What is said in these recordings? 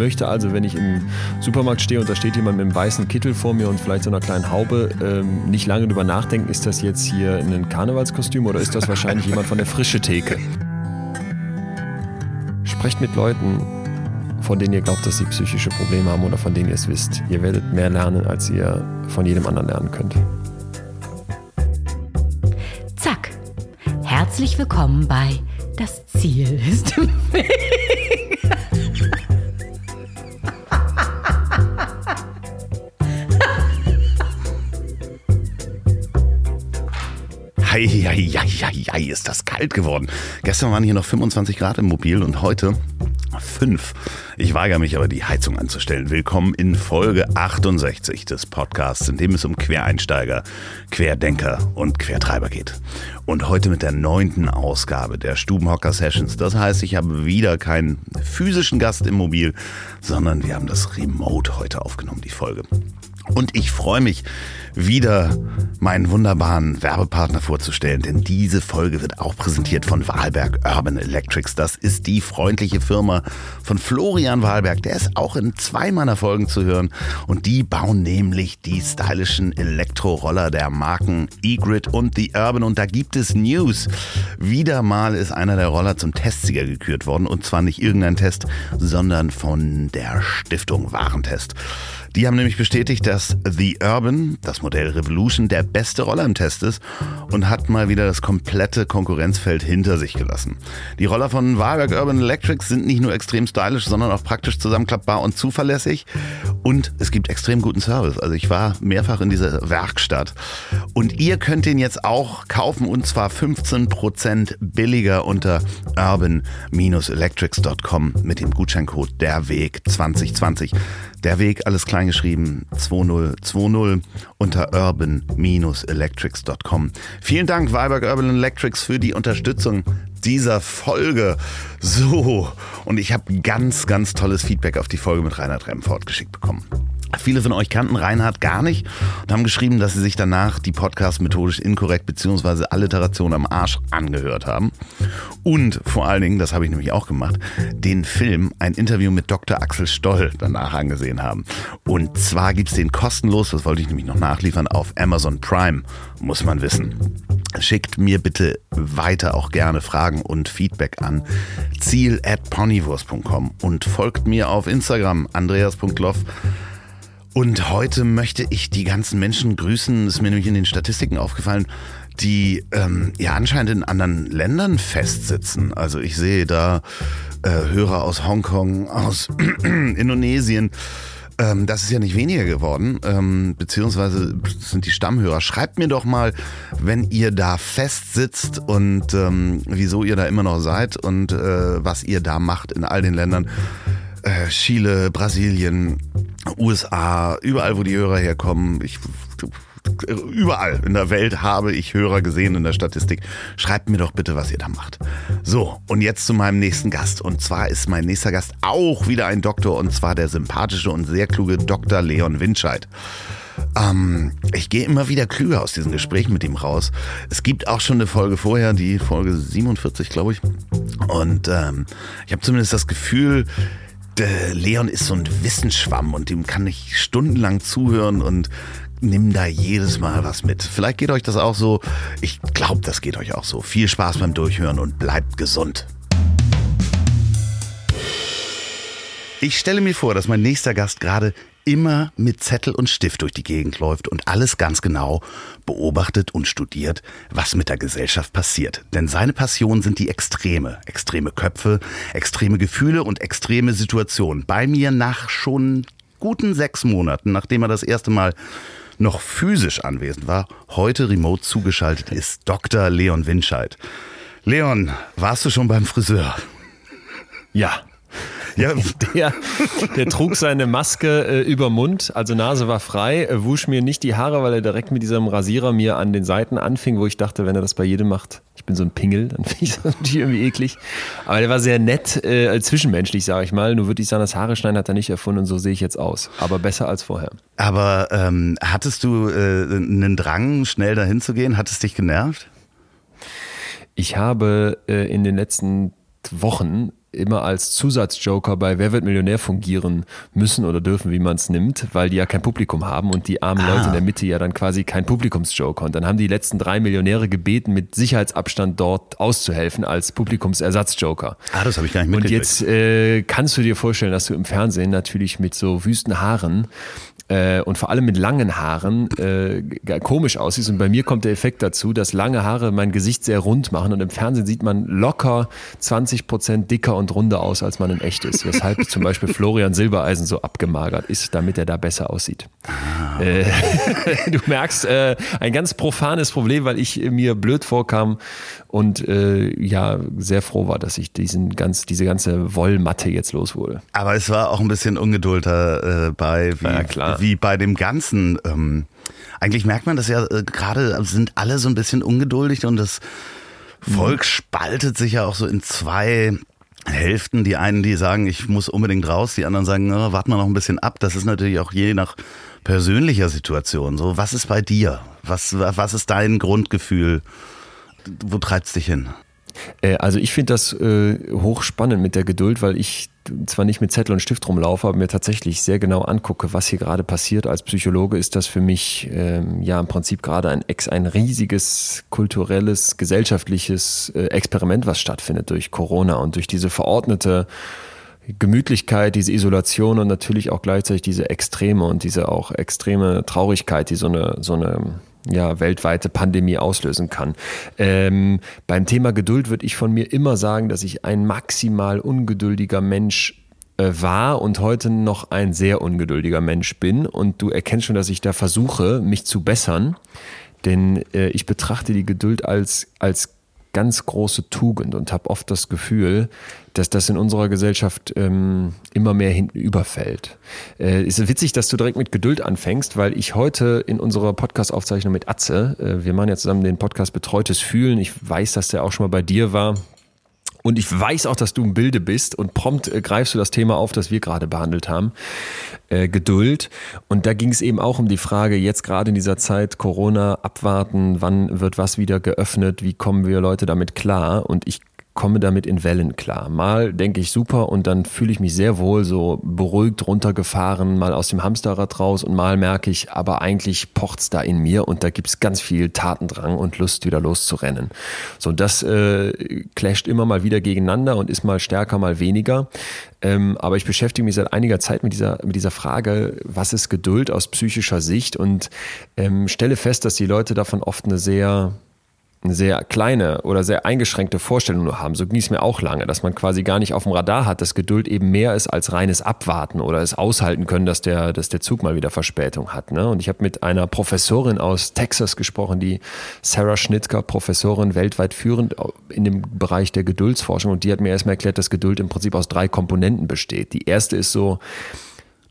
möchte also, wenn ich im Supermarkt stehe und da steht jemand mit einem weißen Kittel vor mir und vielleicht so einer kleinen Haube, ähm, nicht lange drüber nachdenken, ist das jetzt hier ein Karnevalskostüm oder ist das wahrscheinlich jemand von der frische Theke? Sprecht mit Leuten, von denen ihr glaubt, dass sie psychische Probleme haben oder von denen ihr es wisst. Ihr werdet mehr lernen, als ihr von jedem anderen lernen könnt. Zack. Herzlich willkommen bei Das Ziel ist im Weg. Hei, ist das kalt geworden. Gestern waren hier noch 25 Grad im Mobil und heute 5. Ich weigere mich aber, die Heizung anzustellen. Willkommen in Folge 68 des Podcasts, in dem es um Quereinsteiger, Querdenker und Quertreiber geht. Und heute mit der neunten Ausgabe der Stubenhocker Sessions. Das heißt, ich habe wieder keinen physischen Gast im Mobil, sondern wir haben das Remote heute aufgenommen, die Folge. Und ich freue mich, wieder meinen wunderbaren Werbepartner vorzustellen, denn diese Folge wird auch präsentiert von Wahlberg Urban Electrics. Das ist die freundliche Firma von Florian Wahlberg. Der ist auch in zwei meiner Folgen zu hören und die bauen nämlich die stylischen Elektroroller der Marken E-Grid und The Urban und da gibt es News. Wieder mal ist einer der Roller zum Testsieger gekürt worden und zwar nicht irgendein Test, sondern von der Stiftung Warentest. Die haben nämlich bestätigt, dass The Urban, das Modell Revolution, der beste Roller im Test ist und hat mal wieder das komplette Konkurrenzfeld hinter sich gelassen. Die Roller von Wahlberg Urban Electrics sind nicht nur extrem stylisch, sondern auch praktisch zusammenklappbar und zuverlässig. Und es gibt extrem guten Service. Also ich war mehrfach in dieser Werkstatt. Und ihr könnt den jetzt auch kaufen und zwar 15% billiger unter urban-electrics.com mit dem Gutscheincode derweg 2020. Der Weg, alles kleingeschrieben, 2020 unter urban-electrics.com. Vielen Dank, Weiberg Urban Electrics, für die Unterstützung dieser Folge. So, und ich habe ganz, ganz tolles Feedback auf die Folge mit Reinhard Remford geschickt bekommen. Viele von euch kannten Reinhard gar nicht und haben geschrieben, dass sie sich danach die Podcasts methodisch inkorrekt bzw. Alliteration am Arsch angehört haben. Und vor allen Dingen, das habe ich nämlich auch gemacht, den Film, ein Interview mit Dr. Axel Stoll danach angesehen haben. Und zwar gibt es den kostenlos, das wollte ich nämlich noch nachliefern, auf Amazon Prime, muss man wissen. Schickt mir bitte weiter auch gerne Fragen und Feedback an ziel at ponywurst.com und folgt mir auf Instagram andreas.loff. Und heute möchte ich die ganzen Menschen grüßen, ist mir nämlich in den Statistiken aufgefallen, die ähm, ja anscheinend in anderen Ländern festsitzen. Also ich sehe da äh, Hörer aus Hongkong, aus Indonesien. Ähm, das ist ja nicht weniger geworden, ähm, beziehungsweise sind die Stammhörer. Schreibt mir doch mal, wenn ihr da festsitzt und ähm, wieso ihr da immer noch seid und äh, was ihr da macht in all den Ländern. Äh, Chile, Brasilien, USA, überall, wo die Hörer herkommen. Ich, überall in der Welt habe ich Hörer gesehen in der Statistik. Schreibt mir doch bitte, was ihr da macht. So, und jetzt zu meinem nächsten Gast. Und zwar ist mein nächster Gast auch wieder ein Doktor, und zwar der sympathische und sehr kluge Dr. Leon Winscheid. Ähm, ich gehe immer wieder klüger aus diesen Gesprächen mit ihm raus. Es gibt auch schon eine Folge vorher, die Folge 47, glaube ich. Und ähm, ich habe zumindest das Gefühl, der Leon ist so ein Wissensschwamm und dem kann ich stundenlang zuhören und nimm da jedes Mal was mit. Vielleicht geht euch das auch so. Ich glaube, das geht euch auch so. Viel Spaß beim Durchhören und bleibt gesund. Ich stelle mir vor, dass mein nächster Gast gerade immer mit Zettel und Stift durch die Gegend läuft und alles ganz genau beobachtet und studiert, was mit der Gesellschaft passiert. Denn seine Passion sind die Extreme. Extreme Köpfe, extreme Gefühle und extreme Situationen. Bei mir nach schon guten sechs Monaten, nachdem er das erste Mal noch physisch anwesend war, heute remote zugeschaltet ist Dr. Leon Winscheid. Leon, warst du schon beim Friseur? Ja. Ja. Der, der trug seine Maske äh, über Mund, also Nase war frei, äh, wusch mir nicht die Haare, weil er direkt mit diesem Rasierer mir an den Seiten anfing, wo ich dachte, wenn er das bei jedem macht, ich bin so ein Pingel, dann finde ich das natürlich irgendwie eklig. Aber der war sehr nett, äh, zwischenmenschlich, sage ich mal. Nur würde ich sagen, das Haare schneiden hat er nicht erfunden und so sehe ich jetzt aus. Aber besser als vorher. Aber ähm, hattest du äh, einen Drang, schnell dahin zu gehen? Hat es dich genervt? Ich habe äh, in den letzten Wochen immer als Zusatzjoker bei Wer wird Millionär fungieren müssen oder dürfen, wie man es nimmt, weil die ja kein Publikum haben und die armen ah. Leute in der Mitte ja dann quasi kein Publikumsjoker. Und dann haben die letzten drei Millionäre gebeten, mit Sicherheitsabstand dort auszuhelfen als Publikumsersatzjoker. Ah, das habe ich gar nicht mitgekriegt. Und jetzt äh, kannst du dir vorstellen, dass du im Fernsehen natürlich mit so wüsten Haaren äh, und vor allem mit langen Haaren äh, komisch aussiehst. Und bei mir kommt der Effekt dazu, dass lange Haare mein Gesicht sehr rund machen und im Fernsehen sieht man locker 20 Prozent dicker und runder aus, als man in echt ist. Weshalb zum Beispiel Florian Silbereisen so abgemagert ist, damit er da besser aussieht. Ah. Äh, du merkst, äh, ein ganz profanes Problem, weil ich mir blöd vorkam und äh, ja, sehr froh war, dass ich diesen ganz, diese ganze Wollmatte jetzt los wurde. Aber es war auch ein bisschen Ungeduld äh, bei, wie, ja, wie bei dem Ganzen. Ähm, eigentlich merkt man das ja äh, gerade, sind alle so ein bisschen ungeduldig und das Volk spaltet sich ja auch so in zwei Hälften. Die einen, die sagen, ich muss unbedingt raus, die anderen sagen, na, warten wir noch ein bisschen ab. Das ist natürlich auch je nach persönlicher Situation so. Was ist bei dir? Was, was ist dein Grundgefühl? Wo treibt es dich hin? Äh, also ich finde das äh, hochspannend mit der Geduld, weil ich zwar nicht mit Zettel und Stift rumlaufe, aber mir tatsächlich sehr genau angucke, was hier gerade passiert. Als Psychologe ist das für mich ähm, ja im Prinzip gerade ein, ein riesiges kulturelles, gesellschaftliches äh, Experiment, was stattfindet durch Corona und durch diese verordnete Gemütlichkeit, diese Isolation und natürlich auch gleichzeitig diese Extreme und diese auch extreme Traurigkeit, die so eine, so eine ja, weltweite Pandemie auslösen kann. Ähm, beim Thema Geduld würde ich von mir immer sagen, dass ich ein maximal ungeduldiger Mensch äh, war und heute noch ein sehr ungeduldiger Mensch bin. Und du erkennst schon, dass ich da versuche, mich zu bessern. Denn äh, ich betrachte die Geduld als, als ganz große Tugend und habe oft das Gefühl, dass das in unserer Gesellschaft ähm, immer mehr hinten überfällt. Äh, ist witzig, dass du direkt mit Geduld anfängst, weil ich heute in unserer Podcast-Aufzeichnung mit Atze, äh, wir machen ja zusammen den Podcast Betreutes Fühlen, ich weiß, dass der auch schon mal bei dir war, und ich weiß auch, dass du im Bilde bist und prompt äh, greifst du das Thema auf, das wir gerade behandelt haben. Äh, Geduld. Und da ging es eben auch um die Frage, jetzt gerade in dieser Zeit Corona abwarten, wann wird was wieder geöffnet, wie kommen wir Leute damit klar? Und ich komme damit in Wellen klar. Mal denke ich super und dann fühle ich mich sehr wohl so beruhigt runtergefahren, mal aus dem Hamsterrad raus und mal merke ich, aber eigentlich pocht's da in mir und da gibt's ganz viel Tatendrang und Lust, wieder loszurennen. So, das äh, clasht immer mal wieder gegeneinander und ist mal stärker, mal weniger. Ähm, aber ich beschäftige mich seit einiger Zeit mit dieser, mit dieser Frage, was ist Geduld aus psychischer Sicht und ähm, stelle fest, dass die Leute davon oft eine sehr eine sehr kleine oder sehr eingeschränkte Vorstellung nur haben. So ging es mir auch lange, dass man quasi gar nicht auf dem Radar hat, dass Geduld eben mehr ist als reines Abwarten oder es aushalten können, dass der, dass der Zug mal wieder Verspätung hat. Ne? Und ich habe mit einer Professorin aus Texas gesprochen, die Sarah Schnitzker, Professorin weltweit führend in dem Bereich der Geduldsforschung. Und die hat mir erstmal erklärt, dass Geduld im Prinzip aus drei Komponenten besteht. Die erste ist so,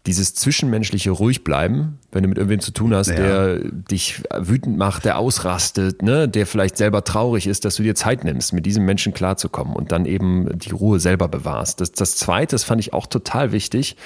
dieses zwischenmenschliche ruhig bleiben, wenn du mit irgendwem zu tun hast, ja. der dich wütend macht, der ausrastet, ne, der vielleicht selber traurig ist, dass du dir Zeit nimmst, mit diesem Menschen klarzukommen und dann eben die Ruhe selber bewahrst. Das, das zweite, das fand ich auch total wichtig,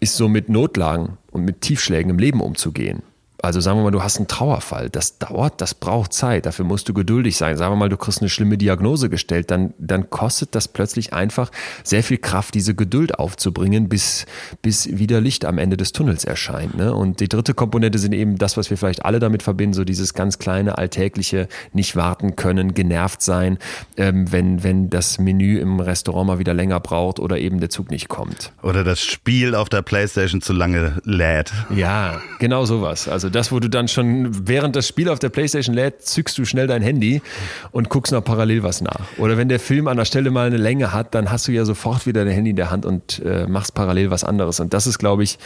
ist so mit Notlagen und mit Tiefschlägen im Leben umzugehen. Also sagen wir mal, du hast einen Trauerfall. Das dauert, das braucht Zeit. Dafür musst du geduldig sein. Sagen wir mal, du kriegst eine schlimme Diagnose gestellt, dann, dann kostet das plötzlich einfach sehr viel Kraft, diese Geduld aufzubringen, bis, bis wieder Licht am Ende des Tunnels erscheint. Ne? Und die dritte Komponente sind eben das, was wir vielleicht alle damit verbinden, so dieses ganz kleine, alltägliche, nicht warten können, genervt sein, ähm, wenn, wenn das Menü im Restaurant mal wieder länger braucht oder eben der Zug nicht kommt. Oder das Spiel auf der Playstation zu lange lädt. Ja, genau sowas. Also das, wo du dann schon während das Spiel auf der Playstation lädt, zückst du schnell dein Handy und guckst noch parallel was nach. Oder wenn der Film an der Stelle mal eine Länge hat, dann hast du ja sofort wieder dein Handy in der Hand und äh, machst parallel was anderes. Und das ist, glaube ich,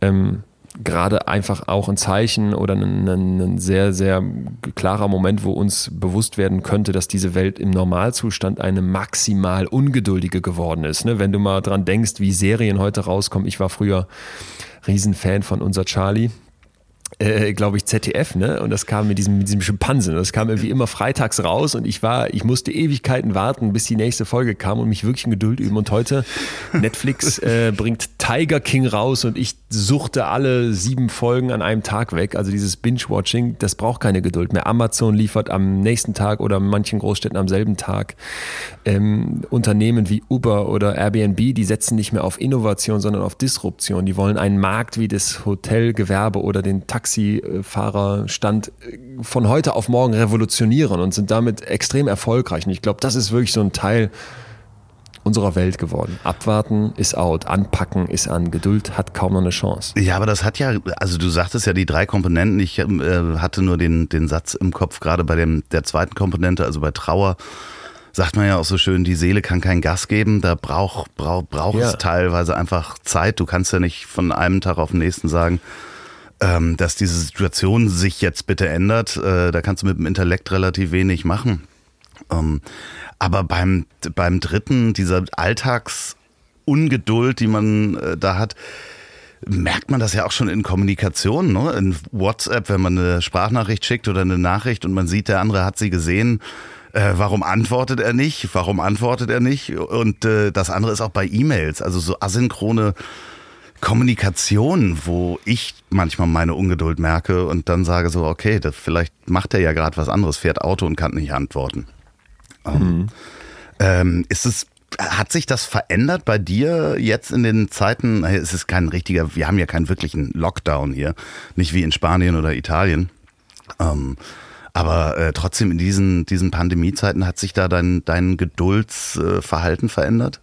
ähm, gerade einfach auch ein Zeichen oder ein, ein, ein, sehr, sehr klarer Moment, wo uns bewusst werden könnte, dass diese Welt im Normalzustand eine maximal ungeduldige geworden ist. Ne? Wenn du mal dran denkst, wie Serien heute rauskommen. Ich war früher Riesenfan von unser Charlie äh, glaube ich, ZDF, ne? Und das kam mit diesem, mit diesem Schimpansen. Das kam irgendwie immer freitags raus und ich war, ich musste Ewigkeiten warten, bis die nächste Folge kam und mich wirklich in Geduld üben. Und heute Netflix äh, bringt Tiger King raus und ich suchte alle sieben Folgen an einem Tag weg. Also dieses Binge-Watching, das braucht keine Geduld mehr. Amazon liefert am nächsten Tag oder in manchen Großstädten am selben Tag. Ähm, Unternehmen wie Uber oder Airbnb, die setzen nicht mehr auf Innovation, sondern auf Disruption. Die wollen einen Markt wie das Hotelgewerbe oder den Taxifahrerstand äh, von heute auf morgen revolutionieren und sind damit extrem erfolgreich. Und ich glaube, das ist wirklich so ein Teil unserer Welt geworden. Abwarten ist out, anpacken ist an, Geduld hat kaum noch eine Chance. Ja, aber das hat ja, also du sagtest ja die drei Komponenten. Ich äh, hatte nur den, den Satz im Kopf, gerade bei dem, der zweiten Komponente, also bei Trauer sagt man ja auch so schön, die Seele kann kein Gas geben. Da braucht brauch, braucht ja. es teilweise einfach Zeit. Du kannst ja nicht von einem Tag auf den nächsten sagen, ähm, dass diese Situation sich jetzt bitte ändert. Äh, da kannst du mit dem Intellekt relativ wenig machen. Ähm, aber beim, beim dritten, dieser Alltagsungeduld, die man äh, da hat, merkt man das ja auch schon in Kommunikation, ne? In WhatsApp, wenn man eine Sprachnachricht schickt oder eine Nachricht und man sieht, der andere hat sie gesehen äh, warum antwortet er nicht? Warum antwortet er nicht? Und äh, das andere ist auch bei E-Mails, also so asynchrone Kommunikation, wo ich manchmal meine Ungeduld merke und dann sage so, okay, das, vielleicht macht er ja gerade was anderes, fährt Auto und kann nicht antworten. Ähm, mhm. Ähm, ist es hat sich das verändert bei dir jetzt in den Zeiten? Es ist kein richtiger, wir haben ja keinen wirklichen Lockdown hier, nicht wie in Spanien oder Italien. Ähm, aber äh, trotzdem in diesen, diesen Pandemiezeiten hat sich da dein, dein Geduldsverhalten verändert?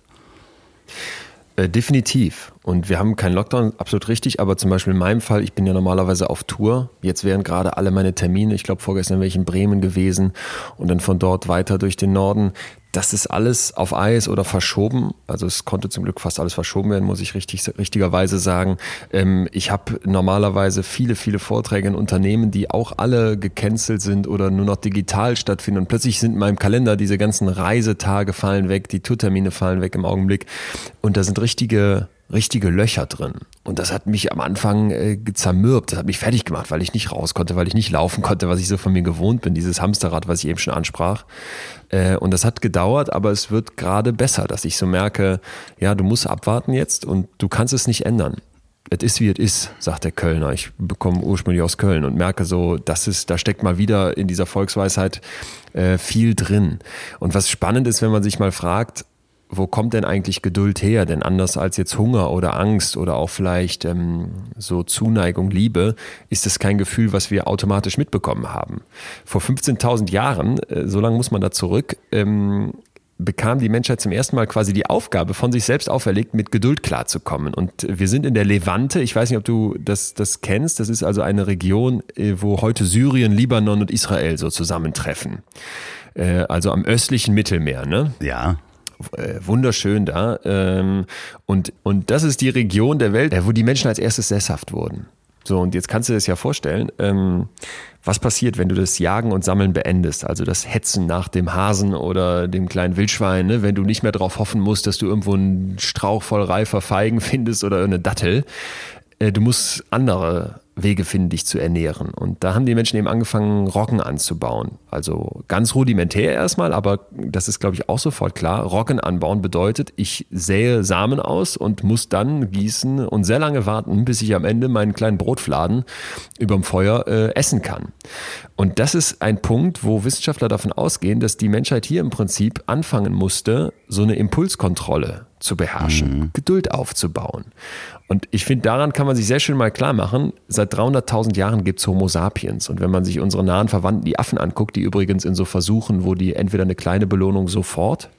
Äh, definitiv. Und wir haben keinen Lockdown, absolut richtig. Aber zum Beispiel in meinem Fall, ich bin ja normalerweise auf Tour. Jetzt wären gerade alle meine Termine, ich glaube vorgestern wäre ich in Bremen gewesen und dann von dort weiter durch den Norden das ist alles auf Eis oder verschoben. Also es konnte zum Glück fast alles verschoben werden, muss ich richtig, richtigerweise sagen. Ähm, ich habe normalerweise viele, viele Vorträge in Unternehmen, die auch alle gecancelt sind oder nur noch digital stattfinden. Und plötzlich sind in meinem Kalender diese ganzen Reisetage fallen weg, die Tourtermine fallen weg im Augenblick. Und da sind richtige richtige Löcher drin. Und das hat mich am Anfang äh, zermürbt, das hat mich fertig gemacht, weil ich nicht raus konnte, weil ich nicht laufen konnte, was ich so von mir gewohnt bin, dieses Hamsterrad, was ich eben schon ansprach. Äh, und das hat gedauert, aber es wird gerade besser, dass ich so merke, ja, du musst abwarten jetzt und du kannst es nicht ändern. Es ist wie es ist, sagt der Kölner. Ich bekomme ursprünglich aus Köln und merke so, das ist, da steckt mal wieder in dieser Volksweisheit äh, viel drin. Und was spannend ist, wenn man sich mal fragt, wo kommt denn eigentlich Geduld her? Denn anders als jetzt Hunger oder Angst oder auch vielleicht ähm, so Zuneigung, Liebe, ist es kein Gefühl, was wir automatisch mitbekommen haben. Vor 15.000 Jahren, äh, so lange muss man da zurück, ähm, bekam die Menschheit zum ersten Mal quasi die Aufgabe, von sich selbst auferlegt, mit Geduld klarzukommen. Und wir sind in der Levante. Ich weiß nicht, ob du das, das kennst. Das ist also eine Region, äh, wo heute Syrien, Libanon und Israel so zusammentreffen. Äh, also am östlichen Mittelmeer, ne? Ja. Äh, wunderschön da. Ähm, und, und das ist die Region der Welt, wo die Menschen als erstes sesshaft wurden. So, und jetzt kannst du dir das ja vorstellen, ähm, was passiert, wenn du das Jagen und Sammeln beendest, also das Hetzen nach dem Hasen oder dem kleinen Wildschwein, ne? wenn du nicht mehr darauf hoffen musst, dass du irgendwo einen Strauch voll reifer Feigen findest oder eine Dattel. Äh, du musst andere Wege finden, dich zu ernähren. Und da haben die Menschen eben angefangen, Roggen anzubauen. Also ganz rudimentär erstmal, aber das ist, glaube ich, auch sofort klar. Roggen anbauen bedeutet, ich sähe Samen aus und muss dann gießen und sehr lange warten, bis ich am Ende meinen kleinen Brotfladen überm Feuer äh, essen kann. Und das ist ein Punkt, wo Wissenschaftler davon ausgehen, dass die Menschheit hier im Prinzip anfangen musste, so eine Impulskontrolle zu beherrschen, mhm. Geduld aufzubauen. Und ich finde, daran kann man sich sehr schön mal klar machen, seit 300.000 Jahren gibt es Homo sapiens. Und wenn man sich unsere nahen Verwandten, die Affen, anguckt, die übrigens in so Versuchen, wo die entweder eine kleine Belohnung sofort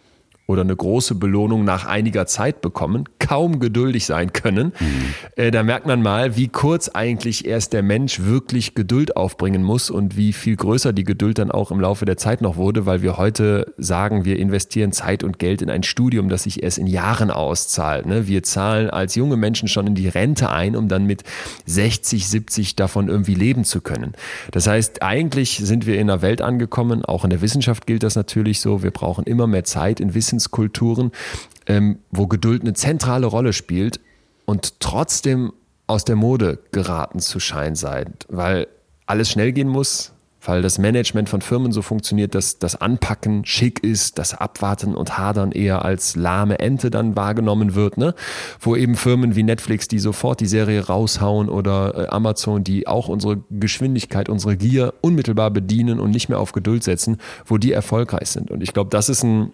oder eine große Belohnung nach einiger Zeit bekommen, kaum geduldig sein können. Mhm. Da merkt man mal, wie kurz eigentlich erst der Mensch wirklich Geduld aufbringen muss und wie viel größer die Geduld dann auch im Laufe der Zeit noch wurde, weil wir heute sagen, wir investieren Zeit und Geld in ein Studium, das sich erst in Jahren auszahlt. Ne? Wir zahlen als junge Menschen schon in die Rente ein, um dann mit 60, 70 davon irgendwie leben zu können. Das heißt, eigentlich sind wir in einer Welt angekommen, auch in der Wissenschaft gilt das natürlich so, wir brauchen immer mehr Zeit in Wissen Wissenskulturen, ähm, wo Geduld eine zentrale Rolle spielt und trotzdem aus der Mode geraten zu scheinen seid, weil alles schnell gehen muss, weil das Management von Firmen so funktioniert, dass das Anpacken schick ist, das Abwarten und Hadern eher als lahme Ente dann wahrgenommen wird, ne? Wo eben Firmen wie Netflix, die sofort die Serie raushauen oder äh, Amazon, die auch unsere Geschwindigkeit, unsere Gier unmittelbar bedienen und nicht mehr auf Geduld setzen, wo die erfolgreich sind. Und ich glaube, das ist ein,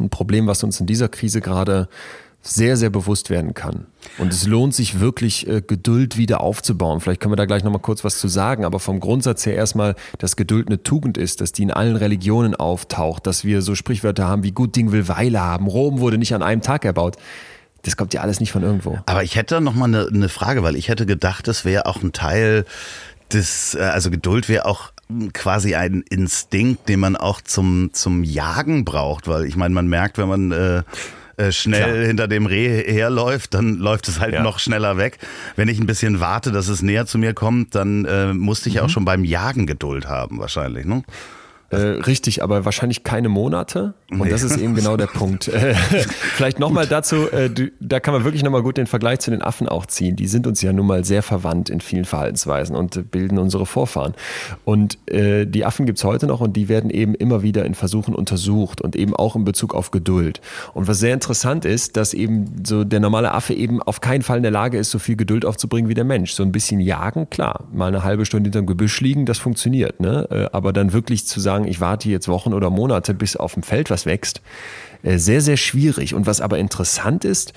ein Problem, was uns in dieser Krise gerade sehr, sehr bewusst werden kann. Und es lohnt sich wirklich, äh, Geduld wieder aufzubauen. Vielleicht können wir da gleich nochmal kurz was zu sagen, aber vom Grundsatz her erstmal, dass Geduld eine Tugend ist, dass die in allen Religionen auftaucht, dass wir so Sprichwörter haben wie gut Ding will Weile haben, Rom wurde nicht an einem Tag erbaut. Das kommt ja alles nicht von irgendwo. Aber ich hätte noch mal eine, eine Frage, weil ich hätte gedacht, das wäre auch ein Teil des, äh, also Geduld wäre auch quasi ein Instinkt, den man auch zum, zum Jagen braucht, weil ich meine, man merkt, wenn man äh, äh, schnell Klar. hinter dem Reh herläuft, dann läuft es halt ja. noch schneller weg. Wenn ich ein bisschen warte, dass es näher zu mir kommt, dann äh, musste ich mhm. auch schon beim Jagen Geduld haben, wahrscheinlich. Ne? Äh, richtig, aber wahrscheinlich keine Monate. Und nee. das ist eben genau der Punkt. Äh, vielleicht nochmal dazu, äh, da kann man wirklich nochmal gut den Vergleich zu den Affen auch ziehen. Die sind uns ja nun mal sehr verwandt in vielen Verhaltensweisen und bilden unsere Vorfahren. Und äh, die Affen gibt es heute noch und die werden eben immer wieder in Versuchen untersucht und eben auch in Bezug auf Geduld. Und was sehr interessant ist, dass eben so der normale Affe eben auf keinen Fall in der Lage ist, so viel Geduld aufzubringen wie der Mensch. So ein bisschen jagen, klar, mal eine halbe Stunde hinterm Gebüsch liegen, das funktioniert. Ne? Äh, aber dann wirklich zu sagen, ich warte jetzt Wochen oder Monate, bis auf dem Feld was wächst, äh, sehr, sehr schwierig. Und was aber interessant ist,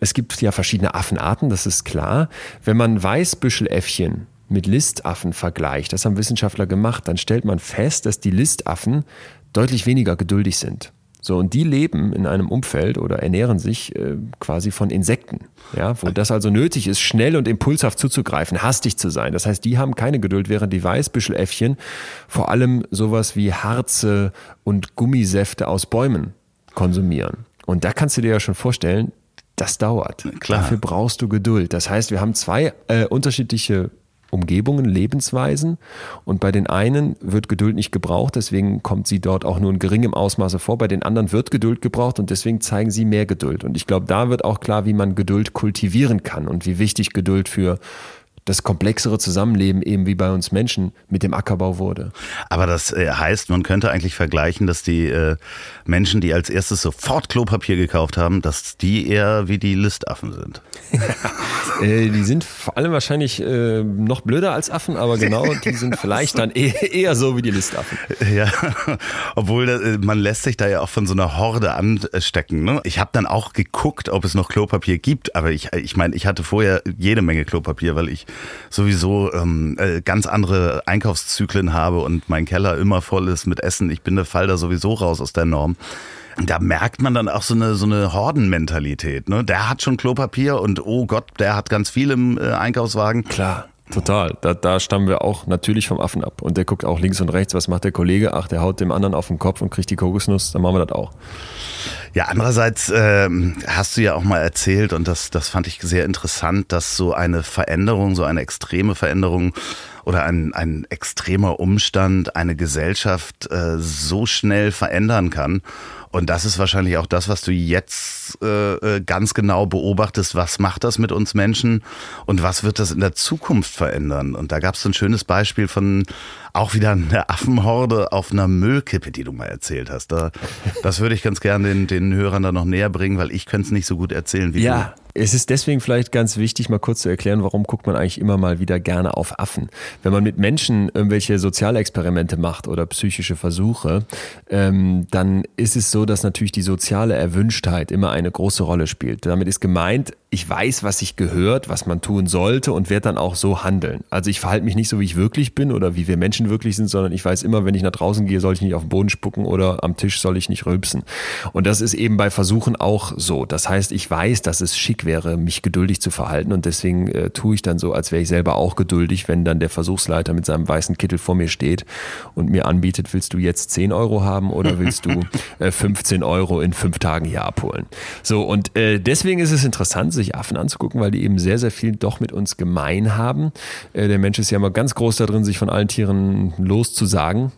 es gibt ja verschiedene Affenarten, das ist klar. Wenn man Weißbüscheläffchen mit Listaffen vergleicht, das haben Wissenschaftler gemacht, dann stellt man fest, dass die Listaffen deutlich weniger geduldig sind. So, und die leben in einem Umfeld oder ernähren sich äh, quasi von Insekten. Ja, wo das also nötig ist, schnell und impulshaft zuzugreifen, hastig zu sein. Das heißt, die haben keine Geduld, während die Weißbüscheläffchen vor allem sowas wie Harze und Gummisäfte aus Bäumen konsumieren. Und da kannst du dir ja schon vorstellen, das dauert. Klar. Dafür brauchst du Geduld. Das heißt, wir haben zwei äh, unterschiedliche Umgebungen, Lebensweisen. Und bei den einen wird Geduld nicht gebraucht, deswegen kommt sie dort auch nur in geringem Ausmaße vor. Bei den anderen wird Geduld gebraucht und deswegen zeigen sie mehr Geduld. Und ich glaube, da wird auch klar, wie man Geduld kultivieren kann und wie wichtig Geduld für das komplexere Zusammenleben eben wie bei uns Menschen mit dem Ackerbau wurde. Aber das äh, heißt, man könnte eigentlich vergleichen, dass die äh, Menschen, die als erstes sofort Klopapier gekauft haben, dass die eher wie die Listaffen sind. äh, die sind vor allem wahrscheinlich noch blöder als Affen, aber genau, die sind vielleicht dann eher, eher so wie die Listaffen. Ja, obwohl man lässt sich da ja auch von so einer Horde anstecken. Ne? Ich habe dann auch geguckt, ob es noch Klopapier gibt, aber ich, ich meine, ich hatte vorher jede Menge Klopapier, weil ich sowieso ähm, äh, ganz andere Einkaufszyklen habe und mein Keller immer voll ist mit Essen. Ich bin der Fall da sowieso raus aus der Norm. Da merkt man dann auch so eine, so eine Hordenmentalität. Ne? Der hat schon Klopapier und oh Gott, der hat ganz viel im äh, Einkaufswagen. Klar. Total. Da, da stammen wir auch natürlich vom Affen ab. Und der guckt auch links und rechts, was macht der Kollege? Ach, der haut dem anderen auf den Kopf und kriegt die Kokosnuss, dann machen wir das auch. Ja, andererseits ähm, hast du ja auch mal erzählt, und das, das fand ich sehr interessant, dass so eine Veränderung, so eine extreme Veränderung oder ein, ein extremer Umstand eine Gesellschaft äh, so schnell verändern kann. Und das ist wahrscheinlich auch das, was du jetzt äh, äh, ganz genau beobachtest. Was macht das mit uns Menschen und was wird das in der Zukunft verändern? Und da gab es ein schönes Beispiel von auch wieder einer Affenhorde auf einer Müllkippe, die du mal erzählt hast. Da, das würde ich ganz gerne den, den Hörern da noch näher bringen, weil ich könnte es nicht so gut erzählen wie ja. Es ist deswegen vielleicht ganz wichtig, mal kurz zu erklären, warum guckt man eigentlich immer mal wieder gerne auf Affen. Wenn man mit Menschen irgendwelche Sozialexperimente macht oder psychische Versuche, ähm, dann ist es so, dass natürlich die soziale Erwünschtheit immer eine große Rolle spielt. Damit ist gemeint, ich weiß, was sich gehört, was man tun sollte und werde dann auch so handeln. Also ich verhalte mich nicht so, wie ich wirklich bin oder wie wir Menschen wirklich sind, sondern ich weiß immer, wenn ich nach draußen gehe, soll ich nicht auf den Boden spucken oder am Tisch soll ich nicht rülpsen. Und das ist eben bei Versuchen auch so. Das heißt, ich weiß, dass es schick wäre, mich geduldig zu verhalten und deswegen äh, tue ich dann so, als wäre ich selber auch geduldig, wenn dann der Versuchsleiter mit seinem weißen Kittel vor mir steht und mir anbietet, willst du jetzt 10 Euro haben oder willst du äh, 15 Euro in fünf Tagen hier abholen? So, und äh, deswegen ist es interessant, sich Affen anzugucken, weil die eben sehr, sehr viel doch mit uns gemein haben. Äh, der Mensch ist ja immer ganz groß da drin, sich von allen Tieren loszusagen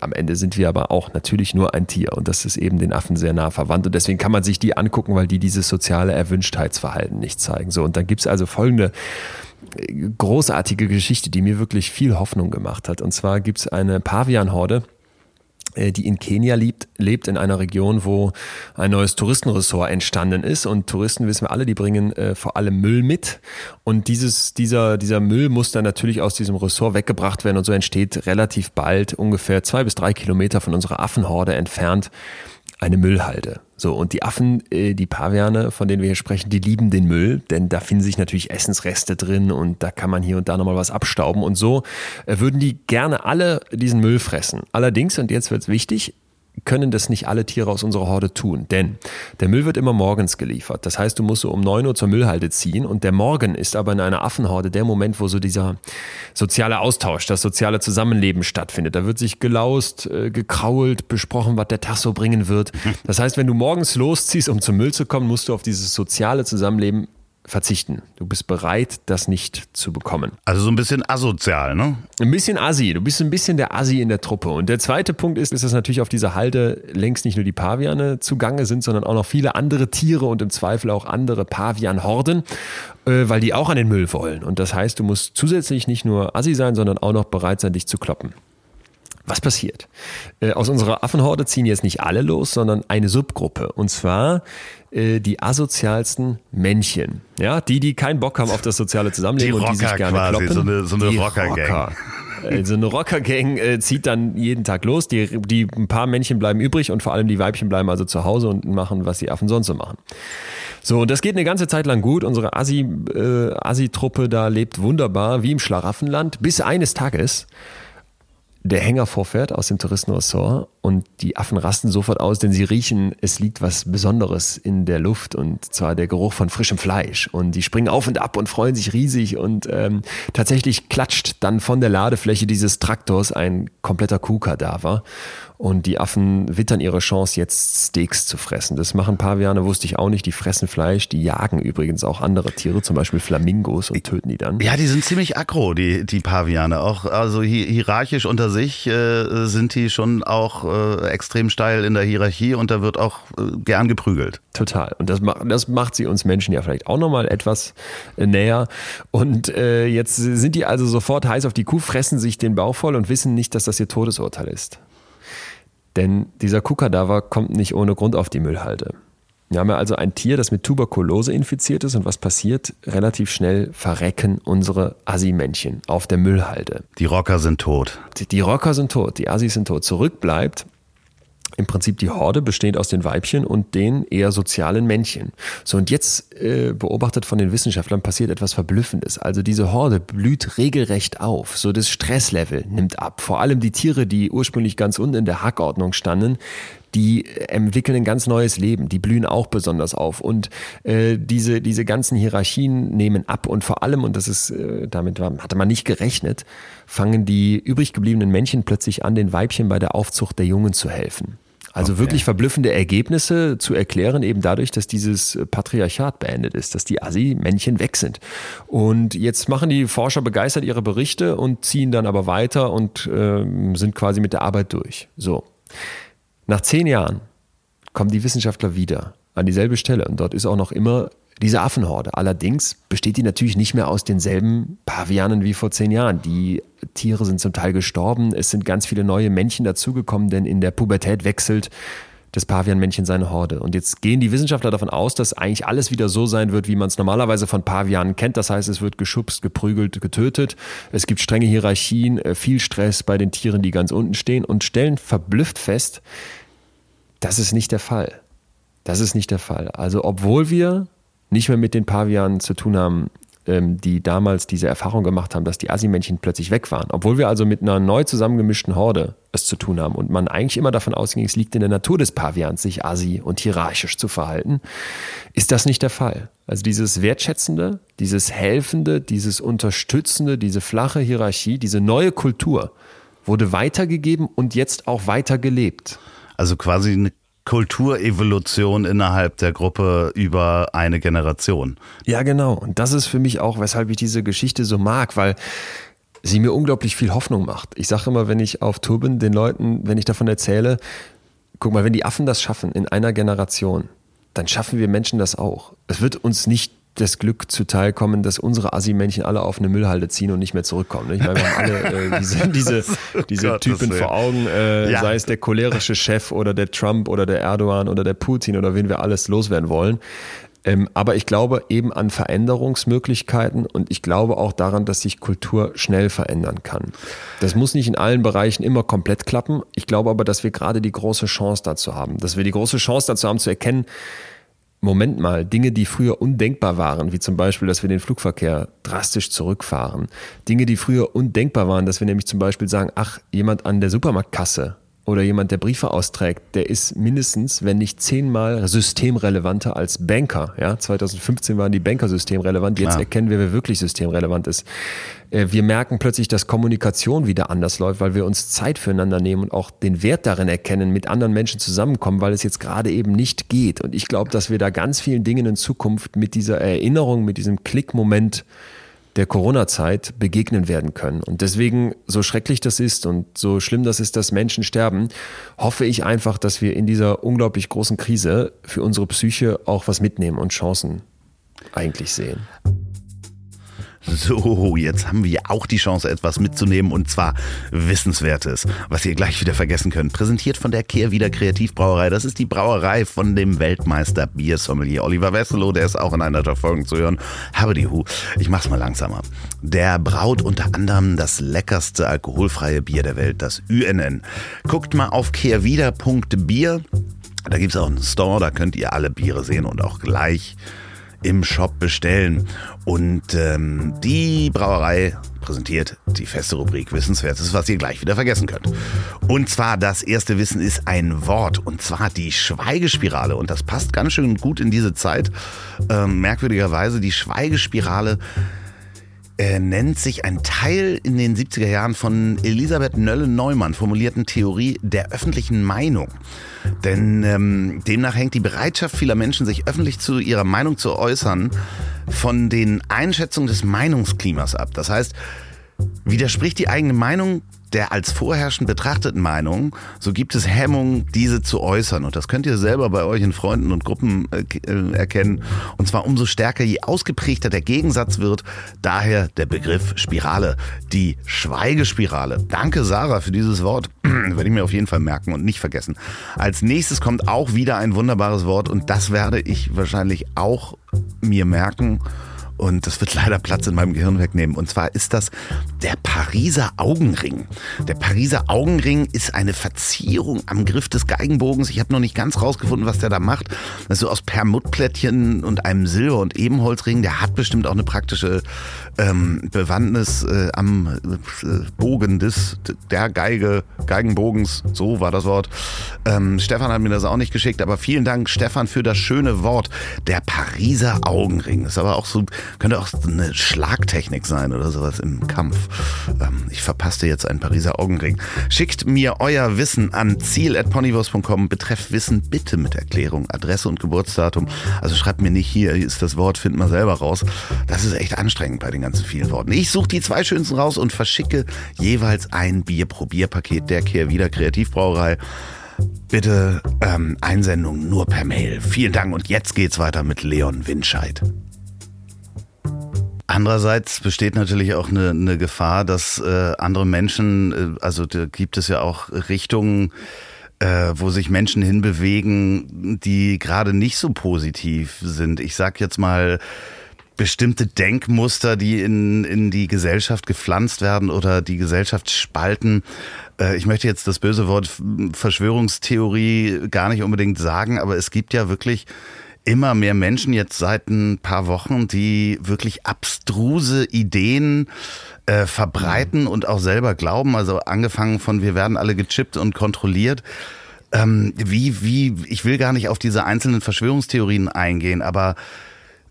am Ende sind wir aber auch natürlich nur ein Tier und das ist eben den Affen sehr nah verwandt und deswegen kann man sich die angucken, weil die dieses soziale Erwünschtheitsverhalten nicht zeigen. So, und dann gibt es also folgende äh, großartige Geschichte, die mir wirklich viel Hoffnung gemacht hat. Und zwar gibt es eine Pavianhorde, die in Kenia lebt, lebt in einer Region, wo ein neues Touristenressort entstanden ist. Und Touristen, wissen wir alle, die bringen äh, vor allem Müll mit. Und dieses, dieser, dieser Müll muss dann natürlich aus diesem Ressort weggebracht werden. Und so entsteht relativ bald, ungefähr zwei bis drei Kilometer von unserer Affenhorde entfernt, eine Müllhalde. So, und die Affen, äh, die Paviane, von denen wir hier sprechen, die lieben den Müll, denn da finden sich natürlich Essensreste drin und da kann man hier und da nochmal was abstauben. Und so äh, würden die gerne alle diesen Müll fressen. Allerdings, und jetzt wird es wichtig, können das nicht alle Tiere aus unserer Horde tun. Denn der Müll wird immer morgens geliefert. Das heißt, du musst so um 9 Uhr zur Müllhalde ziehen und der Morgen ist aber in einer Affenhorde der Moment, wo so dieser soziale Austausch, das soziale Zusammenleben stattfindet. Da wird sich gelaust, äh, gekrault, besprochen, was der Tag so bringen wird. Das heißt, wenn du morgens losziehst, um zum Müll zu kommen, musst du auf dieses soziale Zusammenleben verzichten. Du bist bereit, das nicht zu bekommen. Also so ein bisschen asozial, ne? Ein bisschen Assi. Du bist ein bisschen der Assi in der Truppe. Und der zweite Punkt ist, ist dass natürlich auf dieser Halde längst nicht nur die Paviane zugange sind, sondern auch noch viele andere Tiere und im Zweifel auch andere Pavianhorden, äh, weil die auch an den Müll wollen. Und das heißt, du musst zusätzlich nicht nur Assi sein, sondern auch noch bereit sein, dich zu kloppen. Was passiert? Äh, aus unserer Affenhorde ziehen jetzt nicht alle los, sondern eine Subgruppe. Und zwar äh, die asozialsten Männchen. Ja, die, die keinen Bock haben auf das soziale Zusammenleben Die und die sich gerne quasi, kloppen. so eine- so eine Rocker-Gang. Rocker. Äh, So eine Rockergang äh, zieht dann jeden Tag los. Die, die ein paar Männchen bleiben übrig und vor allem die Weibchen bleiben also zu Hause und machen, was die Affen sonst so machen. So, und das geht eine ganze Zeit lang gut. Unsere Assi, äh, Assi-Truppe da lebt wunderbar, wie im Schlaraffenland, bis eines Tages der Hänger vorfährt aus dem Touristenressort und die Affen rasten sofort aus, denn sie riechen, es liegt was Besonderes in der Luft und zwar der Geruch von frischem Fleisch. Und die springen auf und ab und freuen sich riesig und ähm, tatsächlich klatscht dann von der Ladefläche dieses Traktors ein kompletter Kuhkadaver und die Affen wittern ihre Chance, jetzt Steaks zu fressen. Das machen Paviane, wusste ich auch nicht. Die fressen Fleisch, die jagen übrigens auch andere Tiere, zum Beispiel Flamingos und töten die dann. Ja, die sind ziemlich aggro, die, die Paviane. Auch also hi hierarchisch unter sich äh, sind die schon auch äh, extrem steil in der Hierarchie und da wird auch äh, gern geprügelt. Total. Und das, macht- das macht sie uns Menschen ja vielleicht auch nochmal etwas äh, näher. Und äh, jetzt sind die also sofort heiß auf die Kuh, fressen sich den Bauch voll und wissen nicht, dass das ihr Todesurteil ist. Denn dieser Kuhkadaver kommt nicht ohne Grund auf die Müllhalde. Wir haben ja also ein Tier, das mit Tuberkulose infiziert ist und was passiert? Relativ schnell verrecken unsere Assi-Männchen auf der Müllhalde. Die Rocker sind tot. Die, die Rocker sind tot, die Assis sind tot. Zurück bleibt im Prinzip die Horde besteht aus den Weibchen und den eher sozialen Männchen. So, und jetzt äh, beobachtet von den Wissenschaftlern passiert etwas Verblüffendes. Also diese Horde blüht regelrecht auf. So das Stresslevel nimmt ab. Vor allem die Tiere, die ursprünglich ganz unten in der Hackordnung standen, die entwickeln ein ganz neues Leben, die blühen auch besonders auf und äh, diese, diese ganzen Hierarchien nehmen ab und vor allem, und das ist, äh, damit war, hatte man nicht gerechnet, fangen die übrig gebliebenen Männchen plötzlich an, den Weibchen bei der Aufzucht der Jungen zu helfen. Also wirklich verblüffende Ergebnisse zu erklären, eben dadurch, dass dieses Patriarchat beendet ist, dass die Assi-Männchen weg sind. Und jetzt machen die Forscher begeistert ihre Berichte und ziehen dann aber weiter und ähm, sind quasi mit der Arbeit durch. So. Nach zehn Jahren kommen die Wissenschaftler wieder an dieselbe Stelle und dort ist auch noch immer diese Affenhorde. Allerdings besteht die natürlich nicht mehr aus denselben Pavianen wie vor zehn Jahren. Die Tiere sind zum Teil gestorben, es sind ganz viele neue Männchen dazugekommen, denn in der Pubertät wechselt das Pavianmännchen seine Horde. Und jetzt gehen die Wissenschaftler davon aus, dass eigentlich alles wieder so sein wird, wie man es normalerweise von Pavianen kennt. Das heißt, es wird geschubst, geprügelt, getötet. Es gibt strenge Hierarchien, äh, viel Stress bei den Tieren, die ganz unten stehen und stellen verblüfft fest, das ist nicht der Fall. Das ist nicht der Fall. Also obwohl wir nicht mehr mit den Pavianen zu tun haben, ähm, die damals diese Erfahrung gemacht haben, dass die Assi-Männchen plötzlich weg waren. Obwohl wir also mit einer neu zusammengemischten Horde es zu tun haben und man eigentlich immer davon ausging, es liegt in der Natur des Pavians, sich assi und hierarchisch zu verhalten, ist das nicht der Fall. Also dieses Wertschätzende, dieses Helfende, dieses Unterstützende, diese flache Hierarchie, diese neue Kultur wurde weitergegeben und jetzt auch weitergelebt. Also quasi eine Kulturevolution innerhalb der Gruppe über eine Generation. Ja, genau. Und das ist für mich auch, weshalb ich diese Geschichte so mag, weil sie mir unglaublich viel Hoffnung macht. Ich sage immer, wenn ich auf Tour bin, den Leuten, wenn ich davon erzähle, guck mal, wenn die Affen das schaffen in einer Generation, dann schaffen wir Menschen das auch. Es wird uns nicht das Glück zuteilkommen, dass unsere Assi-Männchen alle auf eine Müllhalde ziehen und nicht mehr zurückkommen. Ich meine, wir haben alle äh, diese, diese, diese Typen vor Augen, äh, ja. sei es der cholerische Chef oder der Trump oder der Erdogan oder der Putin oder wen wir alles loswerden wollen. Ähm, aber ich glaube eben an Veränderungsmöglichkeiten und ich glaube auch daran, dass sich Kultur schnell verändern kann. Das muss nicht in allen Bereichen immer komplett klappen. Ich glaube aber, dass wir gerade die große Chance dazu haben, dass wir die große Chance dazu haben zu erkennen, Moment mal, Dinge, die früher undenkbar waren, wie zum Beispiel, dass wir den Flugverkehr drastisch zurückfahren. Dinge, die früher undenkbar waren, dass wir nämlich zum Beispiel sagen, ach, jemand an der Supermarktkasse oder jemand, der Briefe austrägt, der ist mindestens, wenn nicht zehnmal systemrelevanter als Banker. Ja, 2015 waren die Banker systemrelevant. Jetzt Klar. erkennen wir, wer wirklich systemrelevant ist. Äh, wir merken plötzlich, dass Kommunikation wieder anders läuft, weil wir uns Zeit füreinander nehmen und auch den Wert darin erkennen, mit anderen Menschen zusammenkommen, weil es jetzt gerade eben nicht geht. Und ich glaube, dass wir da ganz vielen Dingen in Zukunft mit dieser Erinnerung, mit diesem Klickmoment der Corona-Zeit begegnen werden können. Und deswegen, so schrecklich das ist und so schlimm das ist, dass Menschen sterben, hoffe ich einfach, dass wir in dieser unglaublich großen Krise für unsere Psyche auch was mitnehmen und Chancen eigentlich sehen. So, jetzt haben wir auch die Chance, etwas mitzunehmen und zwar Wissenswertes, was ihr gleich wieder vergessen könnt. Präsentiert von der Kehrwieder Kreativbrauerei. Das ist die Brauerei von dem Weltmeister Biersommelier Oliver Wesselow, der ist auch in einer der Folgen zu hören. Habe die Hu. Ich mach's mal langsamer. Der braut unter anderem das leckerste alkoholfreie Bier der Welt, das UNN. Guckt mal auf kehrwieder.bier. Da gibt's auch einen Store, da könnt ihr alle Biere sehen und auch gleich im Shop bestellen. Und ähm, die Brauerei präsentiert die feste Rubrik Wissenswertes, was ihr gleich wieder vergessen könnt. Und zwar das erste Wissen ist ein Wort und zwar die Schweigespirale. Und das passt ganz schön gut in diese Zeit. Ähm, merkwürdigerweise die Schweigespirale er nennt sich ein Teil in den 70er Jahren von Elisabeth Nölle-Neumann formulierten Theorie der öffentlichen Meinung. Denn ähm, demnach hängt die Bereitschaft vieler Menschen, sich öffentlich zu ihrer Meinung zu äußern, von den Einschätzungen des Meinungsklimas ab. Das heißt, widerspricht die eigene Meinung der als vorherrschend betrachteten Meinung, so gibt es Hemmungen, diese zu äußern. Und das könnt ihr selber bei euch in Freunden und Gruppen äh, äh, erkennen. Und zwar umso stärker, je ausgeprägter der Gegensatz wird. Daher der Begriff Spirale, die Schweigespirale. Danke, Sarah, für dieses Wort. werde ich mir auf jeden Fall merken und nicht vergessen. Als nächstes kommt auch wieder ein wunderbares Wort und das werde ich wahrscheinlich auch mir merken. Und das wird leider Platz in meinem Gehirn wegnehmen. Und zwar ist das der Pariser Augenring. Der Pariser Augenring ist eine Verzierung am Griff des Geigenbogens. Ich habe noch nicht ganz rausgefunden, was der da macht. Das ist so aus Perlmuttplättchen und einem Silber- und Ebenholzring. Der hat bestimmt auch eine praktische ähm, Bewandtnis äh, am äh, Bogen des der Geige, Geigenbogens. So war das Wort. Ähm, Stefan hat mir das auch nicht geschickt, aber vielen Dank, Stefan, für das schöne Wort. Der Pariser Augenring. Ist aber auch so könnte auch eine Schlagtechnik sein oder sowas im Kampf. Ähm, ich verpasste jetzt einen Pariser Augenring. Schickt mir euer Wissen an ziel.ponywurst.com. Betreff Wissen bitte mit Erklärung, Adresse und Geburtsdatum. Also schreibt mir nicht hier, hier ist das Wort, findet mal selber raus. Das ist echt anstrengend bei den ganzen vielen Worten. Ich suche die zwei schönsten raus und verschicke jeweils ein Bierprobierpaket der Kehrwieder Kreativbrauerei. Bitte ähm, Einsendung nur per Mail. Vielen Dank und jetzt geht's weiter mit Leon Winscheid. Andererseits besteht natürlich auch eine, eine Gefahr, dass äh, andere Menschen, äh, also da gibt es ja auch Richtungen, äh, wo sich Menschen hinbewegen, die gerade nicht so positiv sind. Ich sag jetzt mal bestimmte Denkmuster, die in, in die Gesellschaft gepflanzt werden oder die Gesellschaft spalten. Äh, ich möchte jetzt das böse Wort Verschwörungstheorie gar nicht unbedingt sagen, aber es gibt ja wirklich immer mehr Menschen jetzt seit ein paar Wochen, die wirklich abstruse Ideen äh, verbreiten und auch selber glauben. Also angefangen von wir werden alle gechippt und kontrolliert. Ähm, wie, wie, ich will gar nicht auf diese einzelnen Verschwörungstheorien eingehen, aber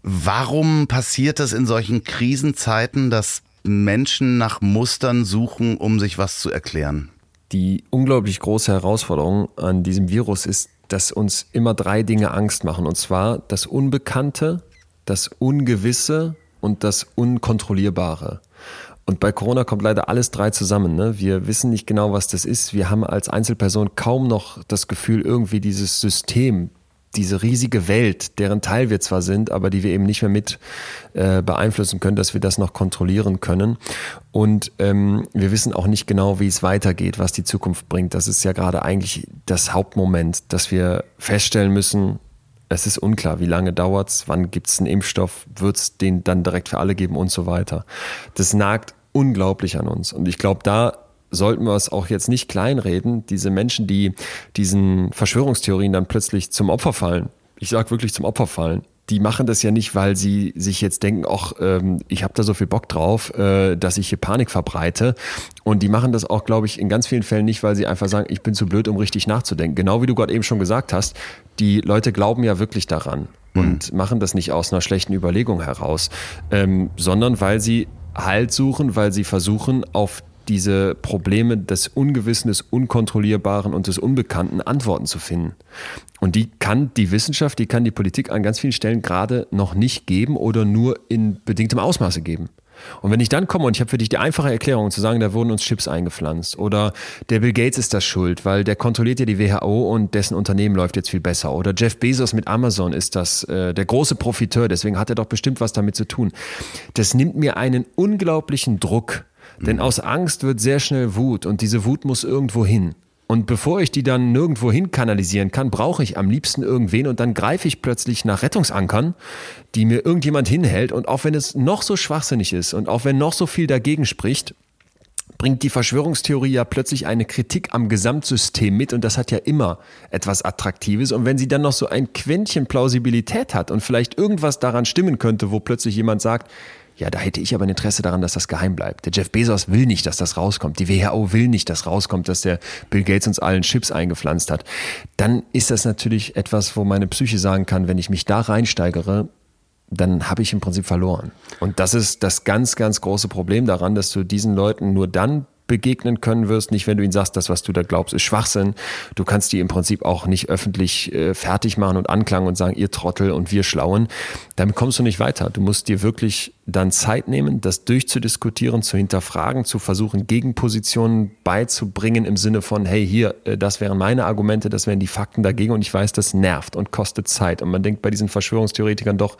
warum passiert das in solchen Krisenzeiten, dass Menschen nach Mustern suchen, um sich was zu erklären? Die unglaublich große Herausforderung an diesem Virus ist, dass uns immer drei Dinge Angst machen. Und zwar das Unbekannte, das Ungewisse und das Unkontrollierbare. Und bei Corona kommt leider alles drei zusammen. Ne? Wir wissen nicht genau, was das ist. Wir haben als Einzelperson kaum noch das Gefühl, irgendwie dieses System, diese riesige Welt, deren Teil wir zwar sind, aber die wir eben nicht mehr mit äh, beeinflussen können, dass wir das noch kontrollieren können. Und ähm, wir wissen auch nicht genau, wie es weitergeht, was die Zukunft bringt. Das ist ja gerade eigentlich das Hauptmoment, dass wir feststellen müssen, es ist unklar, wie lange dauert es, wann gibt es einen Impfstoff, wird es den dann direkt für alle geben und so weiter. Das nagt unglaublich an uns. Und ich glaube, da sollten wir es auch jetzt nicht kleinreden, diese Menschen, die diesen Verschwörungstheorien dann plötzlich zum Opfer fallen. Ich sage wirklich zum Opfer fallen die machen das ja nicht, weil sie sich jetzt denken, ach, ähm, ich habe da so viel Bock drauf, äh, dass ich hier Panik verbreite. Und die machen das auch, glaube ich, in ganz vielen Fällen nicht, weil sie einfach sagen, ich bin zu blöd, um richtig nachzudenken. Genau wie du gerade eben schon gesagt hast, die Leute glauben ja wirklich daran mhm. und machen das nicht aus einer schlechten Überlegung heraus, ähm, sondern weil sie Halt suchen, weil sie versuchen, auf diese Probleme des Ungewissen, des Unkontrollierbaren und des Unbekannten Antworten zu finden. Und die kann die Wissenschaft, die kann die Politik an ganz vielen Stellen gerade noch nicht geben oder nur in bedingtem Ausmaße geben. Und wenn ich dann komme und ich habe für dich die einfache Erklärung zu sagen, da wurden uns Chips eingepflanzt oder der Bill Gates ist das schuld, weil der kontrolliert ja die WHO und dessen Unternehmen läuft jetzt viel besser oder Jeff Bezos mit Amazon ist das äh, der große Profiteur, deswegen hat er doch bestimmt was damit zu tun. Das nimmt mir einen unglaublichen Druck denn aus Angst wird sehr schnell Wut und diese Wut muss irgendwo hin. Und bevor ich die dann nirgendwo hin kanalisieren kann, brauche ich am liebsten irgendwen und dann greife ich plötzlich nach Rettungsankern, die mir irgendjemand hinhält. Und auch wenn es noch so schwachsinnig ist und auch wenn noch so viel dagegen spricht, bringt die Verschwörungstheorie ja plötzlich eine Kritik am Gesamtsystem mit und das hat ja immer etwas Attraktives. Und wenn sie dann noch so ein Quäntchen Plausibilität hat und vielleicht irgendwas daran stimmen könnte, wo plötzlich jemand sagt, ja, da hätte ich aber ein Interesse daran, dass das geheim bleibt. Der Jeff Bezos will nicht, dass das rauskommt. Die WHO will nicht, dass rauskommt, dass der Bill Gates uns allen Chips eingepflanzt hat. Dann ist das natürlich etwas, wo meine Psyche sagen kann, wenn ich mich da reinsteigere, dann habe ich im Prinzip verloren. Und das ist das ganz, ganz große Problem daran, dass du diesen Leuten nur dann begegnen können wirst, nicht wenn du ihnen sagst, das, was du da glaubst, ist Schwachsinn. Du kannst die im Prinzip auch nicht öffentlich äh, fertig machen und anklagen und sagen, ihr Trottel und wir Schlauen. Damit kommst du nicht weiter. Du musst dir wirklich dann Zeit nehmen, das durchzudiskutieren, zu hinterfragen, zu versuchen, Gegenpositionen beizubringen im Sinne von, hey, hier, äh, das wären meine Argumente, das wären die Fakten dagegen und ich weiß, das nervt und kostet Zeit. Und man denkt bei diesen Verschwörungstheoretikern doch